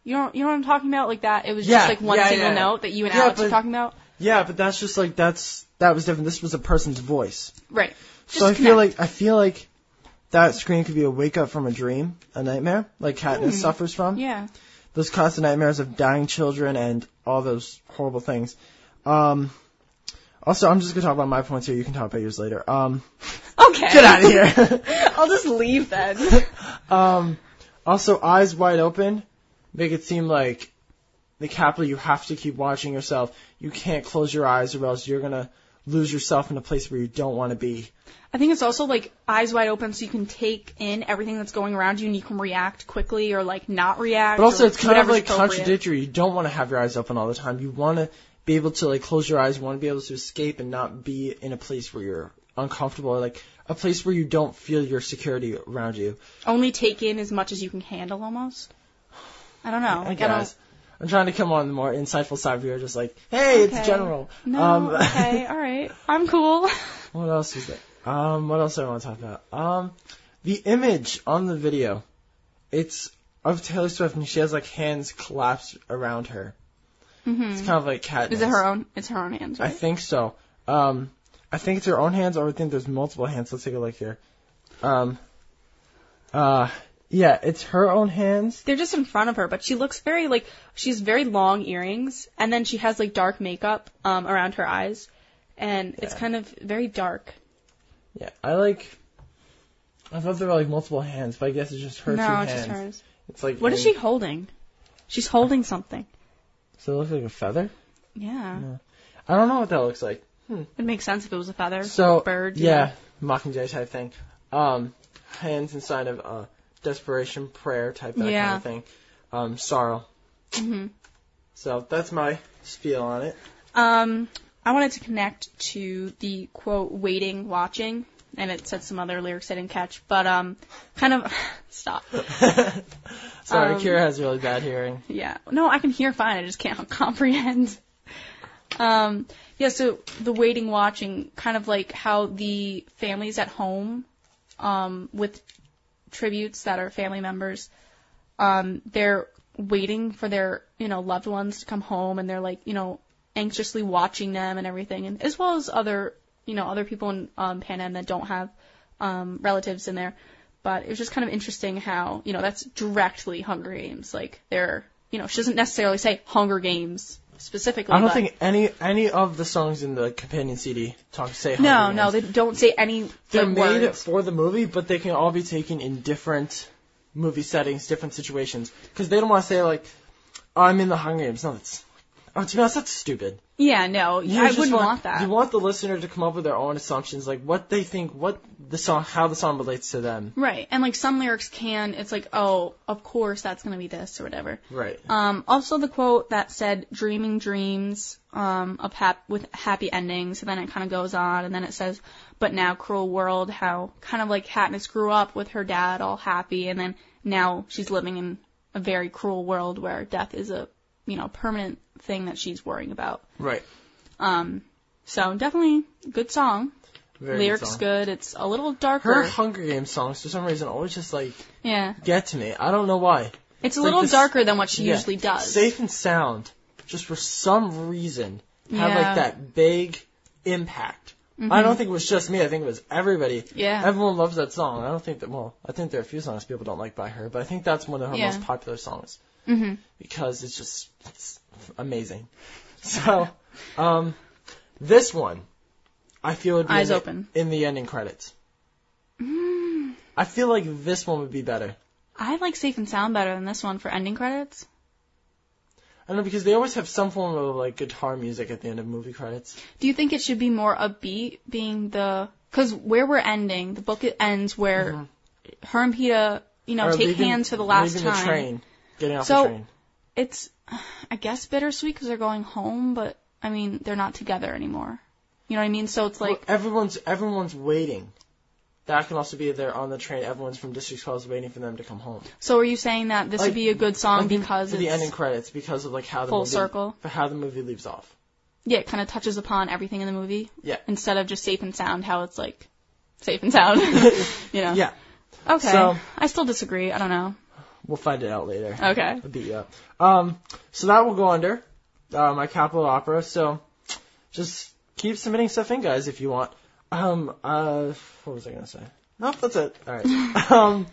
You know, you know what I'm talking about? Like that. It was Yeah, just like one yeah, single yeah. note that you and Yeah, Alex were but- talking about. Yeah, but that's just like that's that was different. This was a person's voice. Right. so I Just feel connect. like I feel like that scream could be a wake up from a dream, a nightmare, like Katniss Hmm. suffers from. Yeah. Those constant nightmares of dying children and all those horrible things. Um, also, I'm just gonna talk about my points here. You can talk about yours later. Um, Okay. get out of here. *laughs* I'll just leave then. *laughs* um, also, eyes wide open make it seem like the Capitol you have to keep watching yourself. You can't close your eyes or else you're gonna lose yourself in a place where you don't want to be. I think it's also like eyes wide open so you can take in everything that's going around you and you can react quickly or like not react. But also, it's kind of like contradictory. You don't want to have your eyes open all the time. You want to be able to like close your eyes. You want to be able to escape and not be in a place where you're uncomfortable or like a place where you don't feel your security around you. Only take in as much as you can handle almost. I don't know. I Like, I don't- guess. I'm trying to come on the more insightful side where you're just like, hey, Okay. it's general. No, Um, *laughs* okay, all right. I'm cool. *laughs* What else is there? Um, what else do I want to talk about? Um, the image on the video, it's of Taylor Swift and she has like hands collapsed around her. Hmm It's kind of like cat. Is it her own? It's her own hands, right? I think so. Um, I think it's her own hands, or I think there's multiple hands. Let's take a look here. Um, uh, yeah, it's her own hands. They're just in front of her, but she looks very like she has very long earrings, and then she has like dark makeup um around her eyes, and it's kind of very dark. Yeah, I like. I thought there were like multiple hands, but I guess it's just her no, two it's hands. just hers. It's like What is she holding? She's holding something. Does it looks like a feather? Yeah, I don't know what that looks like. it makes sense if it was a feather. So bird. you yeah, mockingjay type thing. Um, hands inside of uh, desperation, prayer type that kind of thing. Um, sorrow. know. Mhm. So that's my spiel on it. Um, I wanted to connect to the quote "waiting, watching," and it said some other lyrics I didn't catch, but um, kind of *laughs* stop. *laughs* Sorry, Um, Kira has really bad hearing. Yeah. No, I can hear fine. I just can't *laughs* comprehend. Um, yeah, so the waiting, watching, kind of like how the families at home, um, with tributes that are family members, um, they're waiting for their, you know, loved ones to come home and they're like, you know, anxiously watching them and everything, and as well as other you know, other people in um, Panem that don't have um, relatives in there. But it was just kind of interesting how, you know, that's directly Hunger Games. Like, they're, you know, she doesn't necessarily say Hunger Games specifically. I don't but- think any any of the songs in the companion CD talk say No, Hunger no, Games. they don't say any They're like, made words. for the movie, but they can all be taken in different movie settings, different situations. Because they don't want to say like, oh, "I'm in the Hunger Games." No, that's oh, to be honest, that's stupid. Yeah, no, You I just wouldn't want, that. You want the listener to come up with their own assumptions, like what they think, what the song, how the song relates to them. Right, and like some lyrics can, it's like, oh, of course that's gonna be this or whatever. Right. Um, also the quote that said "dreaming dreams um, of hap- with happy endings," and then it kind of goes on, and then it says, "But now, cruel world, how kind of like Katniss grew up with her dad all happy, and then now she's living in a very cruel world where death is a you know permanent thing that she's worrying about." Right. Um, so definitely good song. Very Lyrics song. good. It's a little darker. Her Hunger Games songs, for some reason, always just like yeah, get to me. I don't know why. it's a Like little this- darker than what she Yeah. usually does. Safe and sound, just for some reason, had Yeah. like that big impact. I don't think it was just me. I think it was everybody. Mm-hmm. Yeah. Everyone loves that song. I don't think that. Well, I think there are a few songs people don't like by her, but I think that's one of her Yeah. most popular songs hmm because it's just it's amazing. So, um, this one, I feel would be Eyes in the, open. in the ending credits. Mm. I feel like this one would be better. I like Safe and Sound better than this one for ending credits. I don't know because they always have some form of like guitar music at the end of movie credits. Do you think it should be more upbeat, being the because where we're ending, the book ends where her and Peeta, you know, Mm-hmm. Or take leaving- hands for the last time. the train, getting off So- the train. It's, I guess, bittersweet because they're going home, but I mean, they're not together anymore. You know what I mean? So it's like, Well, everyone's everyone's waiting. That can also be there on the train. Everyone's from District 12 is waiting for them to come home. so are you saying that this Like- would be a good song Like, because it's the ending credits because of like how the full movie, circle? for how the movie leaves off. yeah, it kind of touches upon everything in the movie Yeah. instead of just Safe and Sound, how it's like safe and sound. *laughs* you know? *laughs* Yeah, Okay. So- I still disagree. I don't know. We'll find it out later. Okay. I'll beat you up. Um, so that will go under uh, my Capitol opera. So just keep submitting stuff in, guys, if you want. Um, uh, what was I gonna say? No, that's it. All right. *laughs* um,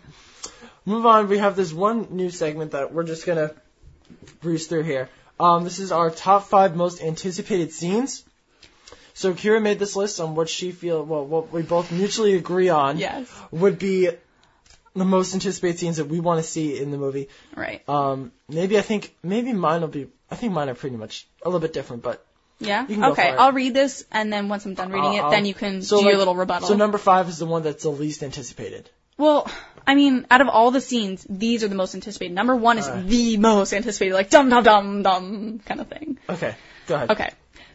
move on. We have this one new segment that we're just gonna breeze through here. Um, this is our top five most anticipated scenes. So Kira made this list on what she feel, well, what we both mutually agree on Yes. would be the most anticipated scenes that we want to see in the movie. Right. Um, maybe I think maybe mine will be. I think mine are pretty much a little bit different, but Yeah. Okay. I'll read this, and then once I'm done reading I'll- it, then you can so do like- your little rebuttal. So number five is the one that's the least anticipated. well, I mean, out of all the scenes, these are the most anticipated. Number one is the most anticipated, like dum dum dum dum kind of thing. Okay, go ahead. Okay.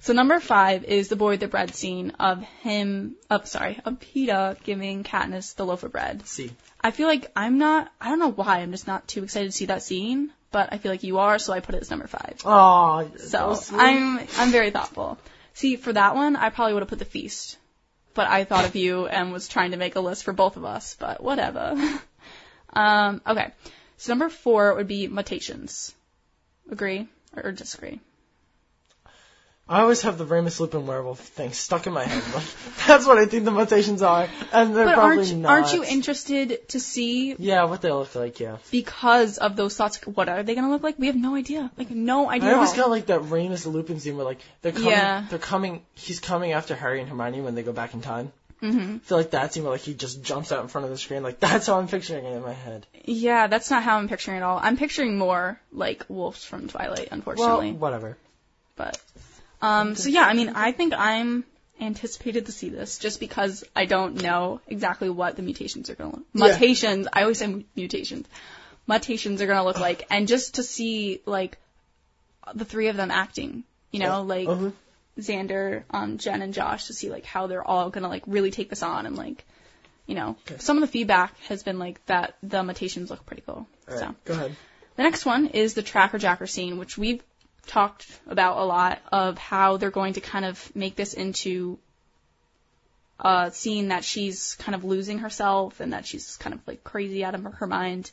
So number five is the boy with the bread scene of him, of sorry, of Peeta giving Katniss the loaf of bread. See, I feel like I'm not, I don't know why, I'm just not too excited to see that scene, but I feel like you are, so I put it as number five. oh, So I'm I'm very thoughtful. See, for that one, I probably would have put the feast, but I thought of you and was trying to make a list for both of us. But whatever. *laughs* um, okay, so number four would be mutations. Agree or disagree? I always have the Remus Lupin werewolf thing stuck in my head. *laughs* That's what I think the mutations are, and they're But probably aren't not. aren't you interested to see Yeah, what they look like. Yeah. because of those thoughts? What are they gonna look like? We have no idea. Like no idea. I always got like that Remus Lupin scene where like they're coming, Yeah. they're coming, he's coming after Harry and Hermione when they go back in time. Mm-hmm. I feel like that scene where like he just jumps out in front of the screen, like *laughs* that's how I'm picturing it in my head. Yeah, that's not how I'm picturing it at all. I'm picturing more like wolves from Twilight, unfortunately. Well, whatever. But um, so yeah, I mean, I think I'm anticipated to see this just because I don't know exactly what the mutations are going to look. Yeah. Mutations. I always say mutations. Mutations are going to look like, and just to see like the three of them acting. You know, like Uh-huh. Xander, um, Jen, and Josh to see like how they're all gonna like really take this on and like, you know, some of the feedback has been like that the mutations look pretty cool. All So right, go ahead. the next one is the tracker jacker scene, which we've talked about a lot of how they're going to kind of make this into a scene that she's kind of losing herself and that she's kind of like crazy out of her, mind.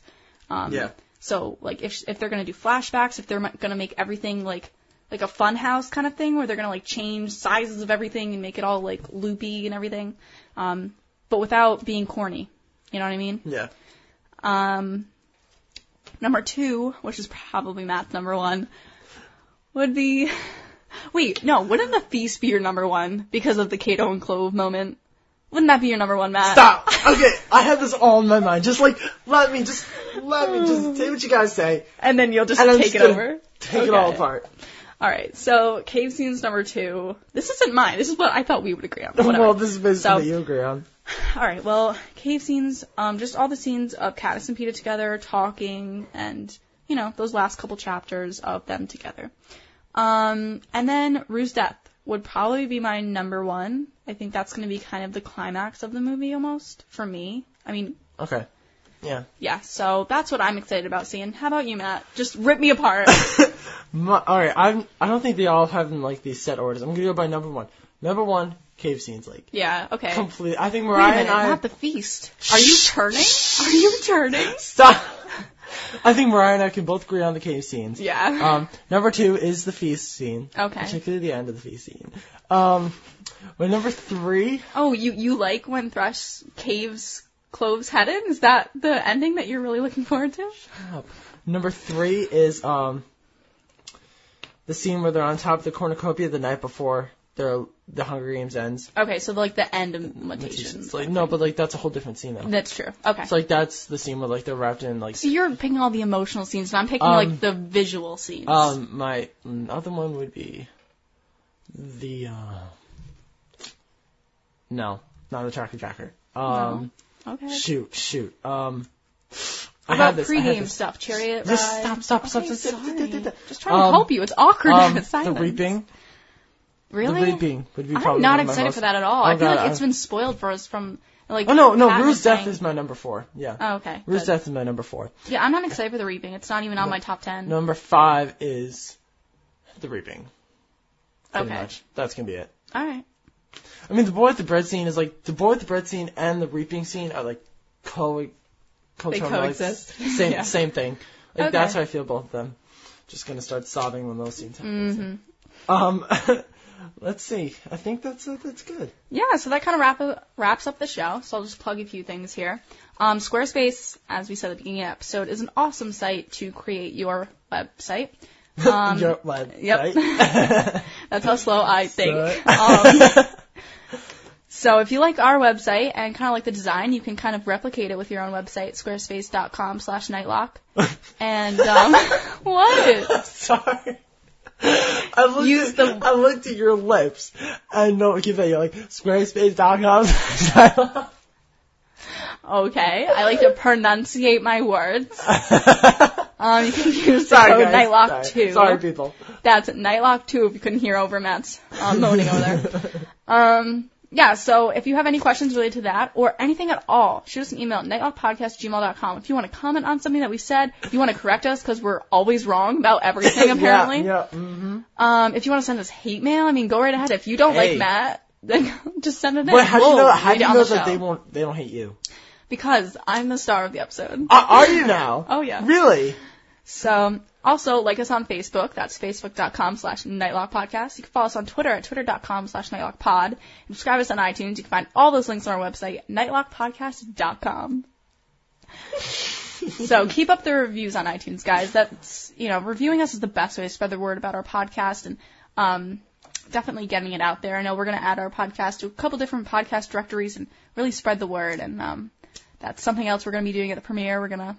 Um, Yeah. So like if if they're gonna do flashbacks, if they're going to make everything like like a fun house kind of thing where they're gonna like change sizes of everything and make it all like loopy and everything, um, but without being corny. You know what I mean? Yeah. Um, number two, which is probably Matt's number one, would be. Wait, no, wouldn't the feast be your number one because of the Cato and Clove moment? Wouldn't that be your number one, Matt? Stop. Okay, I had this all in my mind. Just like let me, just let me, just say what you guys say, And then you'll just and I'm take just it over. Take it all apart. All right, so cave scenes number two. This isn't mine. This is what I thought we would agree on. Whatever. Well, this is basically So- what you agree on. All right, well, cave scenes, um, just all the scenes of Katniss and Peeta together talking, and you know those last couple chapters of them together. Um, and then Rue's death would probably be my number one. I think that's going to be kind of the climax of the movie almost for me. I mean, Okay. Yeah. yeah. So that's what I'm excited about seeing. How about you, Matt? Just rip me apart. *laughs* My, all right. I'm. I don't think they all have in like these set orders. I'm gonna go by number one. Number one, cave scenes. Like yeah. Okay. complete. I think Wait a Mariah minute, and I. not the feast. Are you turning? Are you turning? Stop. I think Mariah and I can both agree on the cave scenes. Yeah. Um, number two is the feast scene. Okay. Particularly the end of the feast scene. Um, my number three. Oh, you you like when Thresh caves Clove's head in? Is that the ending that you're really looking forward to? Number three is um, the scene where they're on top of the cornucopia the night before their the Hunger Games ends. Okay, so like the end of limitations. It's like no, but like that's a whole different scene though. That's true. Okay. It's like that's the scene where like they're wrapped in like. so you're picking all the emotional scenes, and I'm picking Um, like the visual scenes. Um, my other one would be the uh, no, not the tracker jacker. Um, okay. shoot, shoot. Um, I about this. I pregame this. stuff? Chariot Just ride? stop, stop, stop, Okay, stop, stop, sorry. stop, stop, stop. Just trying to Um, help you. It's awkward to Um, the reaping. Really? The reaping would be I'm probably not one of my excited most- for that at all. Oh, I feel God, like it's I- been spoiled for us from like. Oh no, no, Katniss Rue's death saying- is my number four. Yeah. Oh, okay. Rue's good. death is my number four. Yeah, I'm not excited for the reaping. It's not even on my top ten. Number five is the reaping. Pretty Okay. much. That's gonna be it. All right. I mean, the boy with the bread scene is like the boy with the bread scene and the reaping scene are like co co They coexist. *laughs* Same Yeah. same thing. Like Okay. that's how I feel both of them. Just gonna start sobbing when those scenes happen. hmm Um, *laughs* let's see. I think that's uh, that's good. Yeah, so that kind of wrap wraps up the show. So I'll just plug a few things here. Um, Squarespace, as we said at the beginning of the episode, is an awesome site to create your website. *laughs* Um, Your web yep. *laughs* That's how slow I think. Um, *laughs* so if you like our website and kind of like the design, you can kind of replicate it with your own website, squarespace.com slash nightlock. And, um, what? Sorry. I looked, Use at, the- I looked at your lips and no, keep that. You're like squarespace.com. *laughs* Okay, I like to pronunciate my words. *laughs* Um, you can use the Sorry, code guys. Nightlock2. Sorry. Sorry, people. That's Nightlock2 if you couldn't hear over Matt's um, moaning over there. *laughs* Um, yeah, so if you have any questions related to that or anything at all, shoot us an email at nightlockpodcast@gmail.com. If you want to comment on something that we said, if you want to correct us because we're always wrong about everything *laughs* apparently. Yeah. yeah mm-hmm. Um, if you want to send us hate mail, I mean, go right ahead. If you don't Hey. like Matt, then *laughs* just send it in. But how do you know? How do you know that show. they won't? They don't hate you. Because I'm the star of the episode. Are, are you now? *laughs* Oh yeah. Really? So, also, like us on Facebook. That's facebook.com slash nightlock podcast. You can follow us on Twitter at twitter.com slash nightlockpod. Subscribe us on iTunes. You can find all those links on our website, nightlockpodcast.com. *laughs* so, keep up the reviews on iTunes, guys. That's, you know, reviewing us is the best way to spread the word about our podcast and, um, definitely getting it out there. I know we're going to add our podcast to a couple different podcast directories and really spread the word. And, um, that's something else we're going to be doing at the premiere. We're going to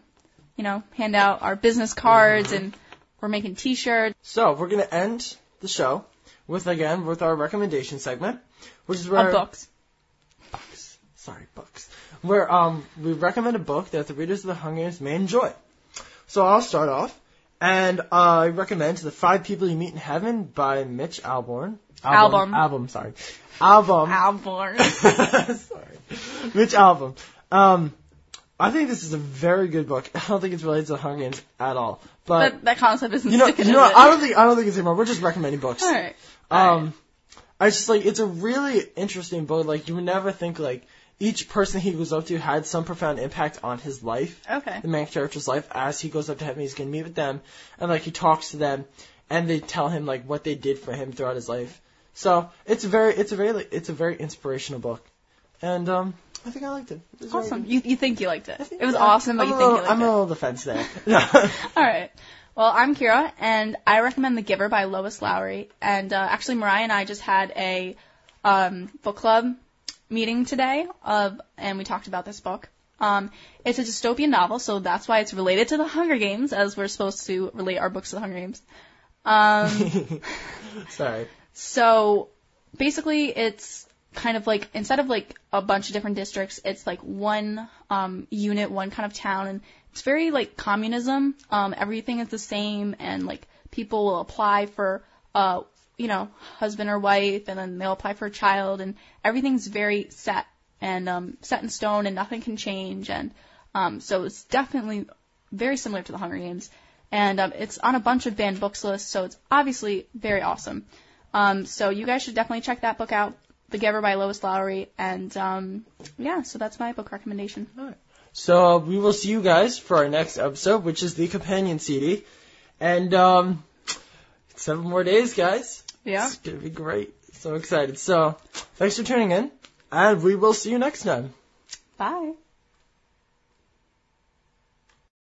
you know, hand out our business cards and we're making t-shirts. So we're gonna end the show with again with our recommendation segment, which is where Of books. books. Sorry, books. Where um we recommend a book that the readers of the Hunger Games may enjoy. So I'll start off, and uh, I recommend "The Five People You Meet in Heaven" by Mitch Albom. Album. Album. Sorry. Album. Alborn. *laughs* sorry. Mitch Album. Um, I think this is a very good book. *laughs* I don't think it's related to Hunger Games at all. But that, that concept isn't you know, sticking, you know. I don't think I don't think it's anymore. We're just recommending books. Alright. Um, I just like it's a really interesting book. Like you would never think like each person he goes up to had some profound impact on his life, Okay. the main character's life. As he goes up to heaven, he's gonna meet with them, and like he talks to them, and they tell him like what they did for him throughout his life. So it's a very, it's a very, it's a very inspirational book, and um, I think I liked it. It was Awesome. You you think you liked it? Think- It was I'm- awesome, but I'm you think you little- liked I'm it. a little defense there. *laughs* *laughs* All right. Well, I'm Kira, and I recommend The Giver by Lois Lowry. And uh, actually, Mariah and I just had a um, book club meeting today, of, and we talked about this book. Um, it's a dystopian novel, so that's why it's related to the Hunger Games, as we're supposed to relate our books to the Hunger Games. Um, *laughs* Sorry. so basically, it's kind of like instead of like a bunch of different districts, it's like one um, unit, one kind of town, and it's very like communism. Um, everything is the same, and like people will apply for uh, you know, husband or wife, and then they'll apply for a child, and everything's very set and um, set in stone, and nothing can change, and um, so it's definitely very similar to the Hunger Games. And um, it's on a bunch of banned books lists, so it's obviously very awesome. Um, so you guys should definitely check that book out, The Giver by Lois Lowry. And um, yeah, so that's my book recommendation. All right. So uh, we will see you guys for our next episode, which is the companion CD, and um, seven more days, guys. Yeah. It's gonna be great. So excited. So thanks for tuning in, and we will see you next time. Bye.